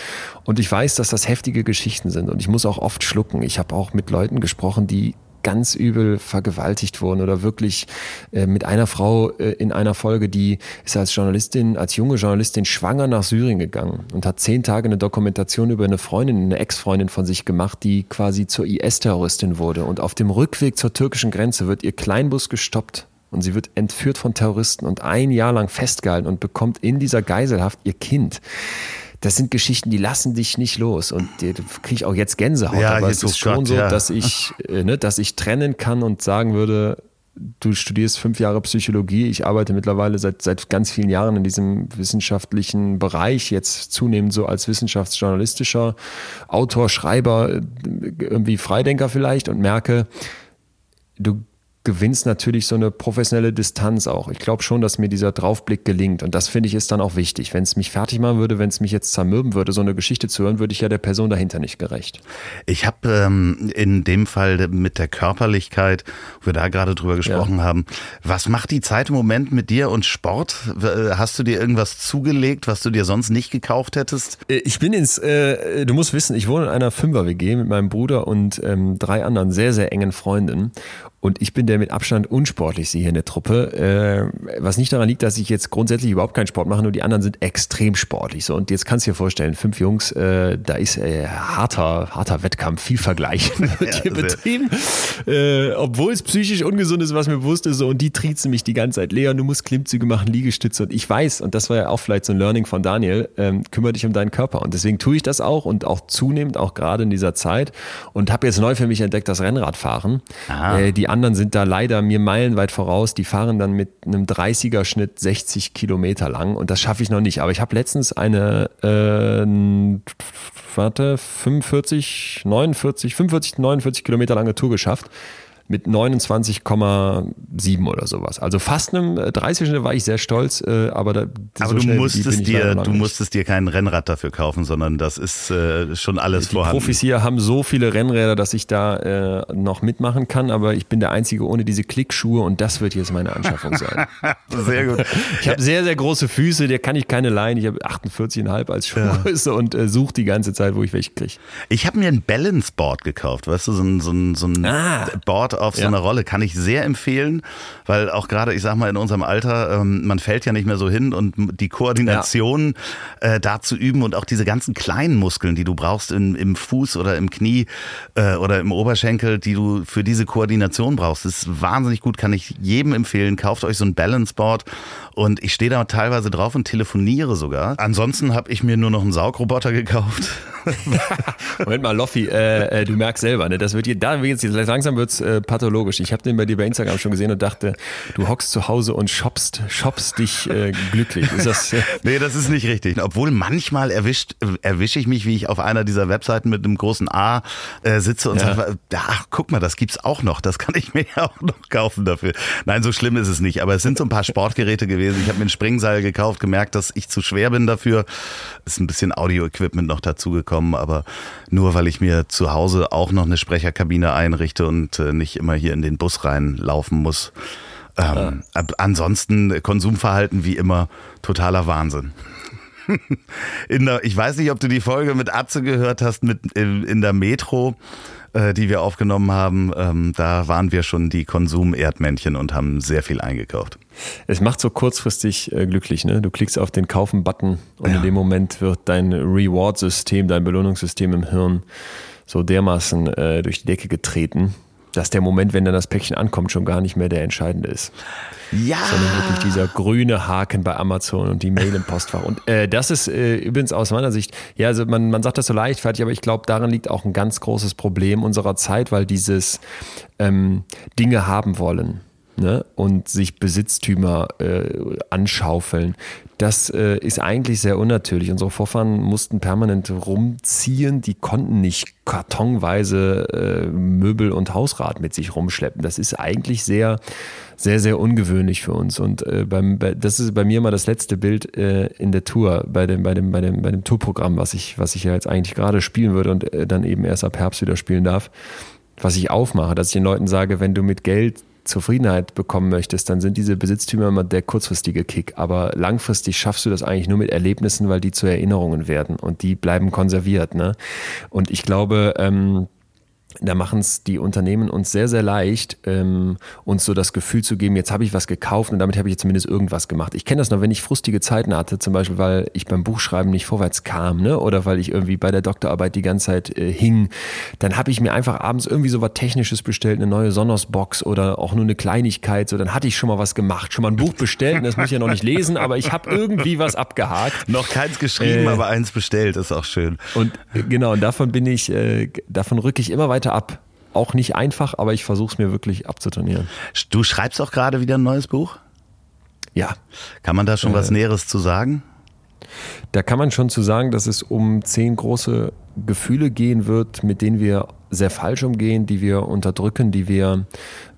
Und ich weiß, dass das heftige Geschichten sind. Und ich muss auch oft schlucken. Ich habe auch mit Leuten gesprochen, die ganz übel vergewaltigt wurden oder wirklich äh, mit einer Frau äh, in einer Folge, die ist als Journalistin, als junge Journalistin schwanger nach Syrien gegangen und hat zehn Tage eine Dokumentation über eine Freundin, eine Ex-Freundin von sich gemacht, die quasi zur IS-Terroristin wurde. Und auf dem Rückweg zur türkischen Grenze wird ihr Kleinbus gestoppt und sie wird entführt von Terroristen und ein Jahr lang festgehalten und bekommt in dieser Geiselhaft ihr Kind das sind Geschichten, die lassen dich nicht los. Und da kriege ich auch jetzt Gänsehaut. Ja, aber es ist schon Gott, so, ja. dass ich, äh, ne, dass ich trennen kann und sagen würde, du studierst fünf Jahre Psychologie. Ich arbeite mittlerweile seit, seit ganz vielen Jahren in diesem wissenschaftlichen Bereich, jetzt zunehmend so als wissenschaftsjournalistischer Autor, Schreiber, äh, irgendwie Freidenker vielleicht und merke, du gewinnst natürlich so eine professionelle Distanz auch. Ich glaube schon, dass mir dieser Draufblick gelingt. Und das finde ich ist dann auch wichtig. Wenn es mich fertig machen würde, wenn es mich jetzt zermürben würde, so eine Geschichte zu hören, würde ich ja der Person dahinter nicht gerecht. Ich habe ähm, in dem Fall mit der Körperlichkeit, wo wir da gerade drüber gesprochen ja. haben, was macht die Zeit im Moment mit dir und Sport? Hast du dir irgendwas zugelegt, was du dir sonst nicht gekauft hättest? Ich bin ins, äh, du musst wissen, ich wohne in einer Fünfer-WG mit meinem Bruder und ähm, drei anderen sehr, sehr engen Freundinnen. Und ich bin der mit Abstand unsportlichste hier in der Truppe. Äh, was nicht daran liegt, dass ich jetzt grundsätzlich überhaupt keinen Sport mache, nur die anderen sind extrem sportlich. So, und jetzt kannst du dir vorstellen, fünf Jungs, äh, da ist äh, harter, harter Wettkampf, viel Vergleich wird ja, hier betrieben. Äh, obwohl es psychisch ungesund ist, was mir bewusst ist. So, und die triezen mich die ganze Zeit. Leon, du musst Klimmzüge machen, Liegestütze. Und ich weiß, und das war ja auch vielleicht so ein Learning von Daniel, ähm, kümmere dich um deinen Körper. Und deswegen tue ich das auch und auch zunehmend, auch gerade in dieser Zeit. Und habe jetzt neu für mich entdeckt, das Rennradfahren. Äh, anderen sind da leider mir meilenweit voraus. Die fahren dann mit einem 30er Schnitt 60 Kilometer lang und das schaffe ich noch nicht. Aber ich habe letztens eine, äh, warte, 45, 49, 45, 49 Kilometer lange Tour geschafft mit 29,7 oder sowas. Also fast einem 30 äh, war ich sehr stolz, äh, aber da, aber so du musstest dir du musstest dir kein Rennrad dafür kaufen, sondern das ist äh, schon alles die vorhanden. Die Profis hier haben so viele Rennräder, dass ich da äh, noch mitmachen kann, aber ich bin der einzige ohne diese Klickschuhe und das wird jetzt meine Anschaffung sein. sehr gut. Ich habe sehr sehr große Füße, der kann ich keine leihen. Ich habe 48,5 als Schuhgröße ja. und äh, suche die ganze Zeit, wo ich welche kriege. Ich habe mir ein Balance Board gekauft, weißt du, so ein, so ein, so ein ah. Board auf so ja. einer Rolle. Kann ich sehr empfehlen, weil auch gerade, ich sag mal, in unserem Alter, ähm, man fällt ja nicht mehr so hin und die Koordination ja. äh, da zu üben und auch diese ganzen kleinen Muskeln, die du brauchst in, im Fuß oder im Knie äh, oder im Oberschenkel, die du für diese Koordination brauchst, ist wahnsinnig gut, kann ich jedem empfehlen. Kauft euch so ein Balance Board und ich stehe da teilweise drauf und telefoniere sogar. Ansonsten habe ich mir nur noch einen Saugroboter gekauft. Moment mal, Loffi, äh, äh, du merkst selber, ne, das wird hier, da wird's, langsam wird's äh, pathologisch. Ich habe den bei dir bei Instagram schon gesehen und dachte, du hockst zu Hause und shoppst, shoppst dich äh, glücklich. Ist das? Äh nee, das ist nicht richtig. Obwohl manchmal erwischt, erwische ich mich, wie ich auf einer dieser Webseiten mit einem großen A äh, sitze und ja. sage, ach, guck mal, das gibt's auch noch. Das kann ich mir ja auch noch kaufen dafür. Nein, so schlimm ist es nicht. Aber es sind so ein paar Sportgeräte gewesen. Ich habe mir ein Springseil gekauft, gemerkt, dass ich zu schwer bin dafür. Ist ein bisschen Audio-Equipment noch dazugekommen, aber nur weil ich mir zu Hause auch noch eine Sprecherkabine einrichte und äh, nicht immer hier in den Bus reinlaufen muss. Ähm, ja. Ansonsten Konsumverhalten wie immer totaler Wahnsinn. in der, ich weiß nicht, ob du die Folge mit Atze gehört hast, mit in, in der Metro, äh, die wir aufgenommen haben. Ähm, da waren wir schon die Konsum-Erdmännchen und haben sehr viel eingekauft. Es macht so kurzfristig äh, glücklich, ne? Du klickst auf den Kaufen-Button und ja. in dem Moment wird dein Reward-System, dein Belohnungssystem im Hirn so dermaßen äh, durch die Decke getreten, dass der Moment, wenn dann das Päckchen ankommt, schon gar nicht mehr der entscheidende ist. Ja. Sondern wirklich dieser grüne Haken bei Amazon und die Mail im Postfach. Und äh, das ist äh, übrigens aus meiner Sicht, ja, also man, man sagt das so leichtfertig, aber ich glaube, darin liegt auch ein ganz großes Problem unserer Zeit, weil dieses ähm, Dinge haben wollen. Ne, und sich Besitztümer äh, anschaufeln. Das äh, ist eigentlich sehr unnatürlich. Unsere Vorfahren mussten permanent rumziehen, die konnten nicht kartonweise äh, Möbel und Hausrat mit sich rumschleppen. Das ist eigentlich sehr, sehr, sehr ungewöhnlich für uns. Und äh, beim, bei, das ist bei mir mal das letzte Bild äh, in der Tour, bei dem, bei dem, bei dem, bei dem Tourprogramm, was ich, was ich ja jetzt eigentlich gerade spielen würde und äh, dann eben erst ab Herbst wieder spielen darf was ich aufmache, dass ich den Leuten sage, wenn du mit Geld Zufriedenheit bekommen möchtest, dann sind diese Besitztümer immer der kurzfristige Kick. Aber langfristig schaffst du das eigentlich nur mit Erlebnissen, weil die zu Erinnerungen werden und die bleiben konserviert. Ne? Und ich glaube, ähm, da machen es die Unternehmen uns sehr, sehr leicht, ähm, uns so das Gefühl zu geben, jetzt habe ich was gekauft und damit habe ich jetzt zumindest irgendwas gemacht. Ich kenne das noch, wenn ich frustige Zeiten hatte, zum Beispiel, weil ich beim Buchschreiben nicht vorwärts kam, ne? oder weil ich irgendwie bei der Doktorarbeit die ganze Zeit äh, hing, dann habe ich mir einfach abends irgendwie so was Technisches bestellt, eine neue Sonos-Box oder auch nur eine Kleinigkeit, so dann hatte ich schon mal was gemacht, schon mal ein Buch bestellt, das muss ich ja noch nicht lesen, aber ich habe irgendwie was abgehakt. Noch keins geschrieben, äh, aber eins bestellt, ist auch schön. Und genau, und davon bin ich, äh, davon rücke ich immer weiter weiter ab. Auch nicht einfach, aber ich versuche es mir wirklich abzutrainieren. Du schreibst auch gerade wieder ein neues Buch? Ja. Kann man da schon äh, was Näheres zu sagen? Da kann man schon zu sagen, dass es um zehn große Gefühle gehen wird, mit denen wir sehr falsch umgehen, die wir unterdrücken, die wir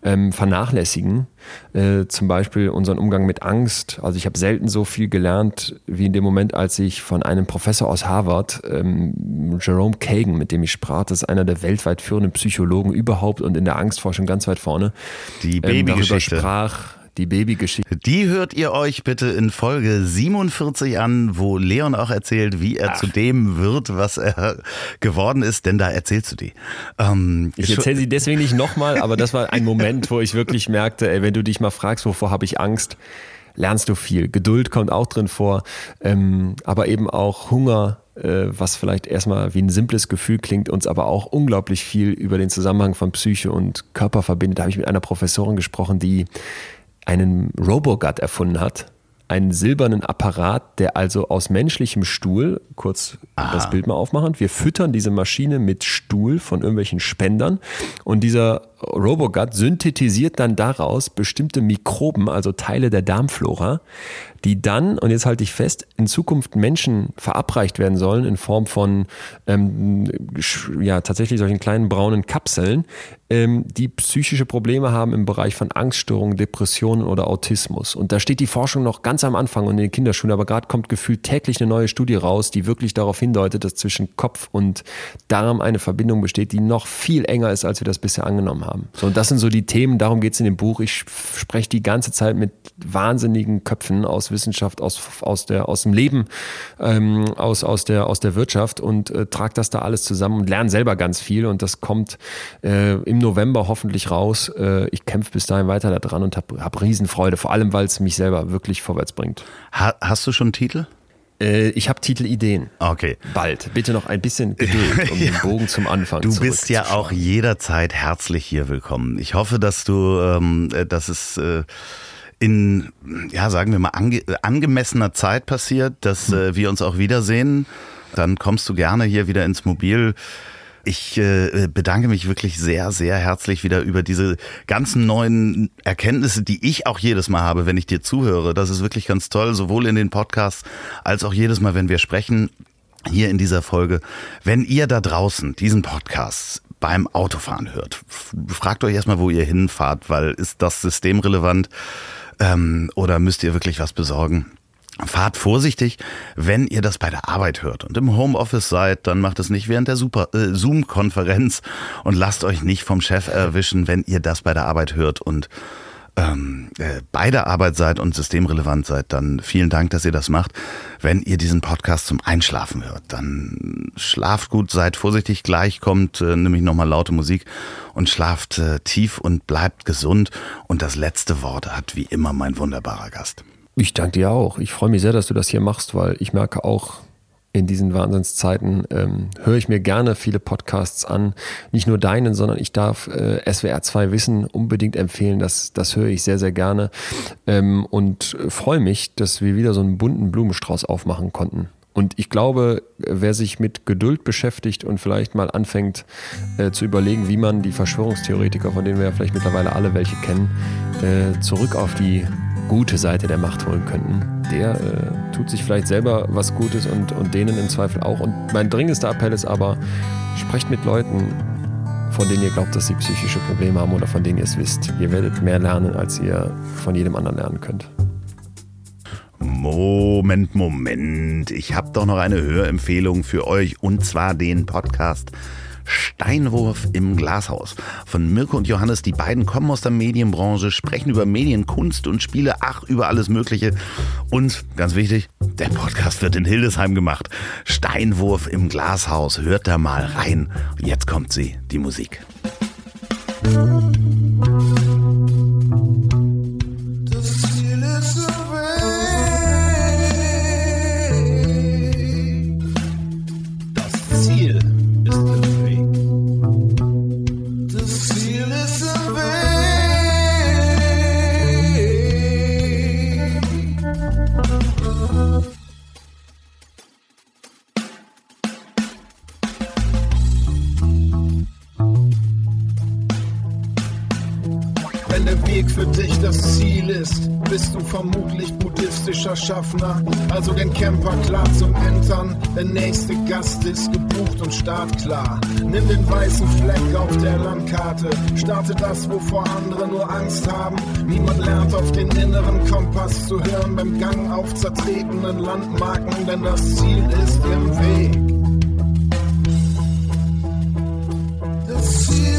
ähm, vernachlässigen. Äh, zum Beispiel unseren Umgang mit Angst. Also ich habe selten so viel gelernt wie in dem Moment, als ich von einem Professor aus Harvard, ähm, Jerome Kagan, mit dem ich sprach, das ist einer der weltweit führenden Psychologen überhaupt und in der Angstforschung ganz weit vorne. Die Babygeschichte. Ähm, sprach die Babygeschichte. Die hört ihr euch bitte in Folge 47 an, wo Leon auch erzählt, wie er Ach. zu dem wird, was er geworden ist, denn da erzählst du die. Ähm, ich erzähle sie deswegen nicht nochmal, aber das war ein Moment, wo ich wirklich merkte, ey, wenn du dich mal fragst, wovor habe ich Angst, lernst du viel. Geduld kommt auch drin vor, ähm, aber eben auch Hunger, äh, was vielleicht erstmal wie ein simples Gefühl klingt, uns aber auch unglaublich viel über den Zusammenhang von Psyche und Körper verbindet. Da habe ich mit einer Professorin gesprochen, die einen Robogut erfunden hat. Einen silbernen Apparat, der also aus menschlichem Stuhl, kurz Aha. das Bild mal aufmachen, wir füttern diese Maschine mit Stuhl von irgendwelchen Spendern und dieser Robogut synthetisiert dann daraus bestimmte Mikroben, also Teile der Darmflora, die dann, und jetzt halte ich fest, in Zukunft Menschen verabreicht werden sollen in Form von ähm, ja, tatsächlich solchen kleinen braunen Kapseln, ähm, die psychische Probleme haben im Bereich von Angststörungen, Depressionen oder Autismus. Und da steht die Forschung noch ganz am Anfang und in den Kinderschulen, aber gerade kommt gefühlt täglich eine neue Studie raus, die wirklich darauf hindeutet, dass zwischen Kopf und Darm eine Verbindung besteht, die noch viel enger ist, als wir das bisher angenommen haben. So, und das sind so die Themen, darum geht es in dem Buch. Ich spreche die ganze Zeit mit wahnsinnigen Köpfen aus Wissenschaft, aus, aus, der, aus dem Leben, ähm, aus, aus, der, aus der Wirtschaft und äh, trage das da alles zusammen und lerne selber ganz viel. Und das kommt äh, im November hoffentlich raus. Äh, ich kämpfe bis dahin weiter daran und habe hab Riesenfreude, vor allem weil es mich selber wirklich vorwärts bringt. Ha hast du schon einen Titel? Äh, ich habe Titelideen. Okay. Bald. Bitte noch ein bisschen Geduld, um ja. den Bogen zum Anfang Du bist ja auch jederzeit herzlich hier willkommen. Ich hoffe, dass du, ähm, äh, dass es äh, in, ja, sagen wir mal, ange angemessener Zeit passiert, dass hm. äh, wir uns auch wiedersehen. Dann kommst du gerne hier wieder ins Mobil. Ich äh, bedanke mich wirklich sehr, sehr herzlich wieder über diese ganzen neuen Erkenntnisse, die ich auch jedes Mal habe, wenn ich dir zuhöre. Das ist wirklich ganz toll, sowohl in den Podcasts als auch jedes Mal, wenn wir sprechen hier in dieser Folge. Wenn ihr da draußen diesen Podcast beim Autofahren hört, fragt euch erstmal, wo ihr hinfahrt, weil ist das systemrelevant? ähm, oder müsst ihr wirklich was besorgen? Fahrt vorsichtig, wenn ihr das bei der Arbeit hört und im Homeoffice seid, dann macht es nicht während der äh, Zoom-Konferenz und lasst euch nicht vom Chef erwischen, wenn ihr das bei der Arbeit hört und ähm, äh, bei der Arbeit seid und systemrelevant seid, dann vielen Dank, dass ihr das macht. Wenn ihr diesen Podcast zum Einschlafen hört, dann schlaft gut, seid vorsichtig. Gleich kommt äh, nämlich nochmal laute Musik und schlaft äh, tief und bleibt gesund. Und das letzte Wort hat wie immer mein wunderbarer Gast. Ich danke dir auch. Ich freue mich sehr, dass du das hier machst, weil ich merke auch, in diesen Wahnsinnszeiten ähm, höre ich mir gerne viele Podcasts an. Nicht nur deinen, sondern ich darf äh, SWR 2 Wissen unbedingt empfehlen. Das, das höre ich sehr, sehr gerne. Ähm, und freue mich, dass wir wieder so einen bunten Blumenstrauß aufmachen konnten. Und ich glaube, wer sich mit Geduld beschäftigt und vielleicht mal anfängt äh, zu überlegen, wie man die Verschwörungstheoretiker, von denen wir ja vielleicht mittlerweile alle welche kennen, äh, zurück auf die gute Seite der Macht holen könnten, der äh, tut sich vielleicht selber was Gutes und, und denen im Zweifel auch. Und mein dringendster Appell ist aber, sprecht mit Leuten, von denen ihr glaubt, dass sie psychische Probleme haben oder von denen ihr es wisst. Ihr werdet mehr lernen, als ihr von jedem anderen lernen könnt. Moment, Moment. Ich habe doch noch eine Hörempfehlung für euch und zwar den Podcast Steinwurf im Glashaus. Von Mirko und Johannes, die beiden kommen aus der Medienbranche, sprechen über Medien, Kunst und Spiele, ach, über alles Mögliche. Und, ganz wichtig, der Podcast wird in Hildesheim gemacht. Steinwurf im Glashaus, hört da mal rein. Jetzt kommt sie, die Musik. Schaffner, also den Camper klar zum Entern. Der nächste Gast ist gebucht und startklar. Nimm den weißen Fleck auf der Landkarte, starte das, wovor andere nur Angst haben. Niemand lernt auf den inneren Kompass zu hören beim Gang auf zertretenen Landmarken, denn das Ziel ist im Weg. Das Ziel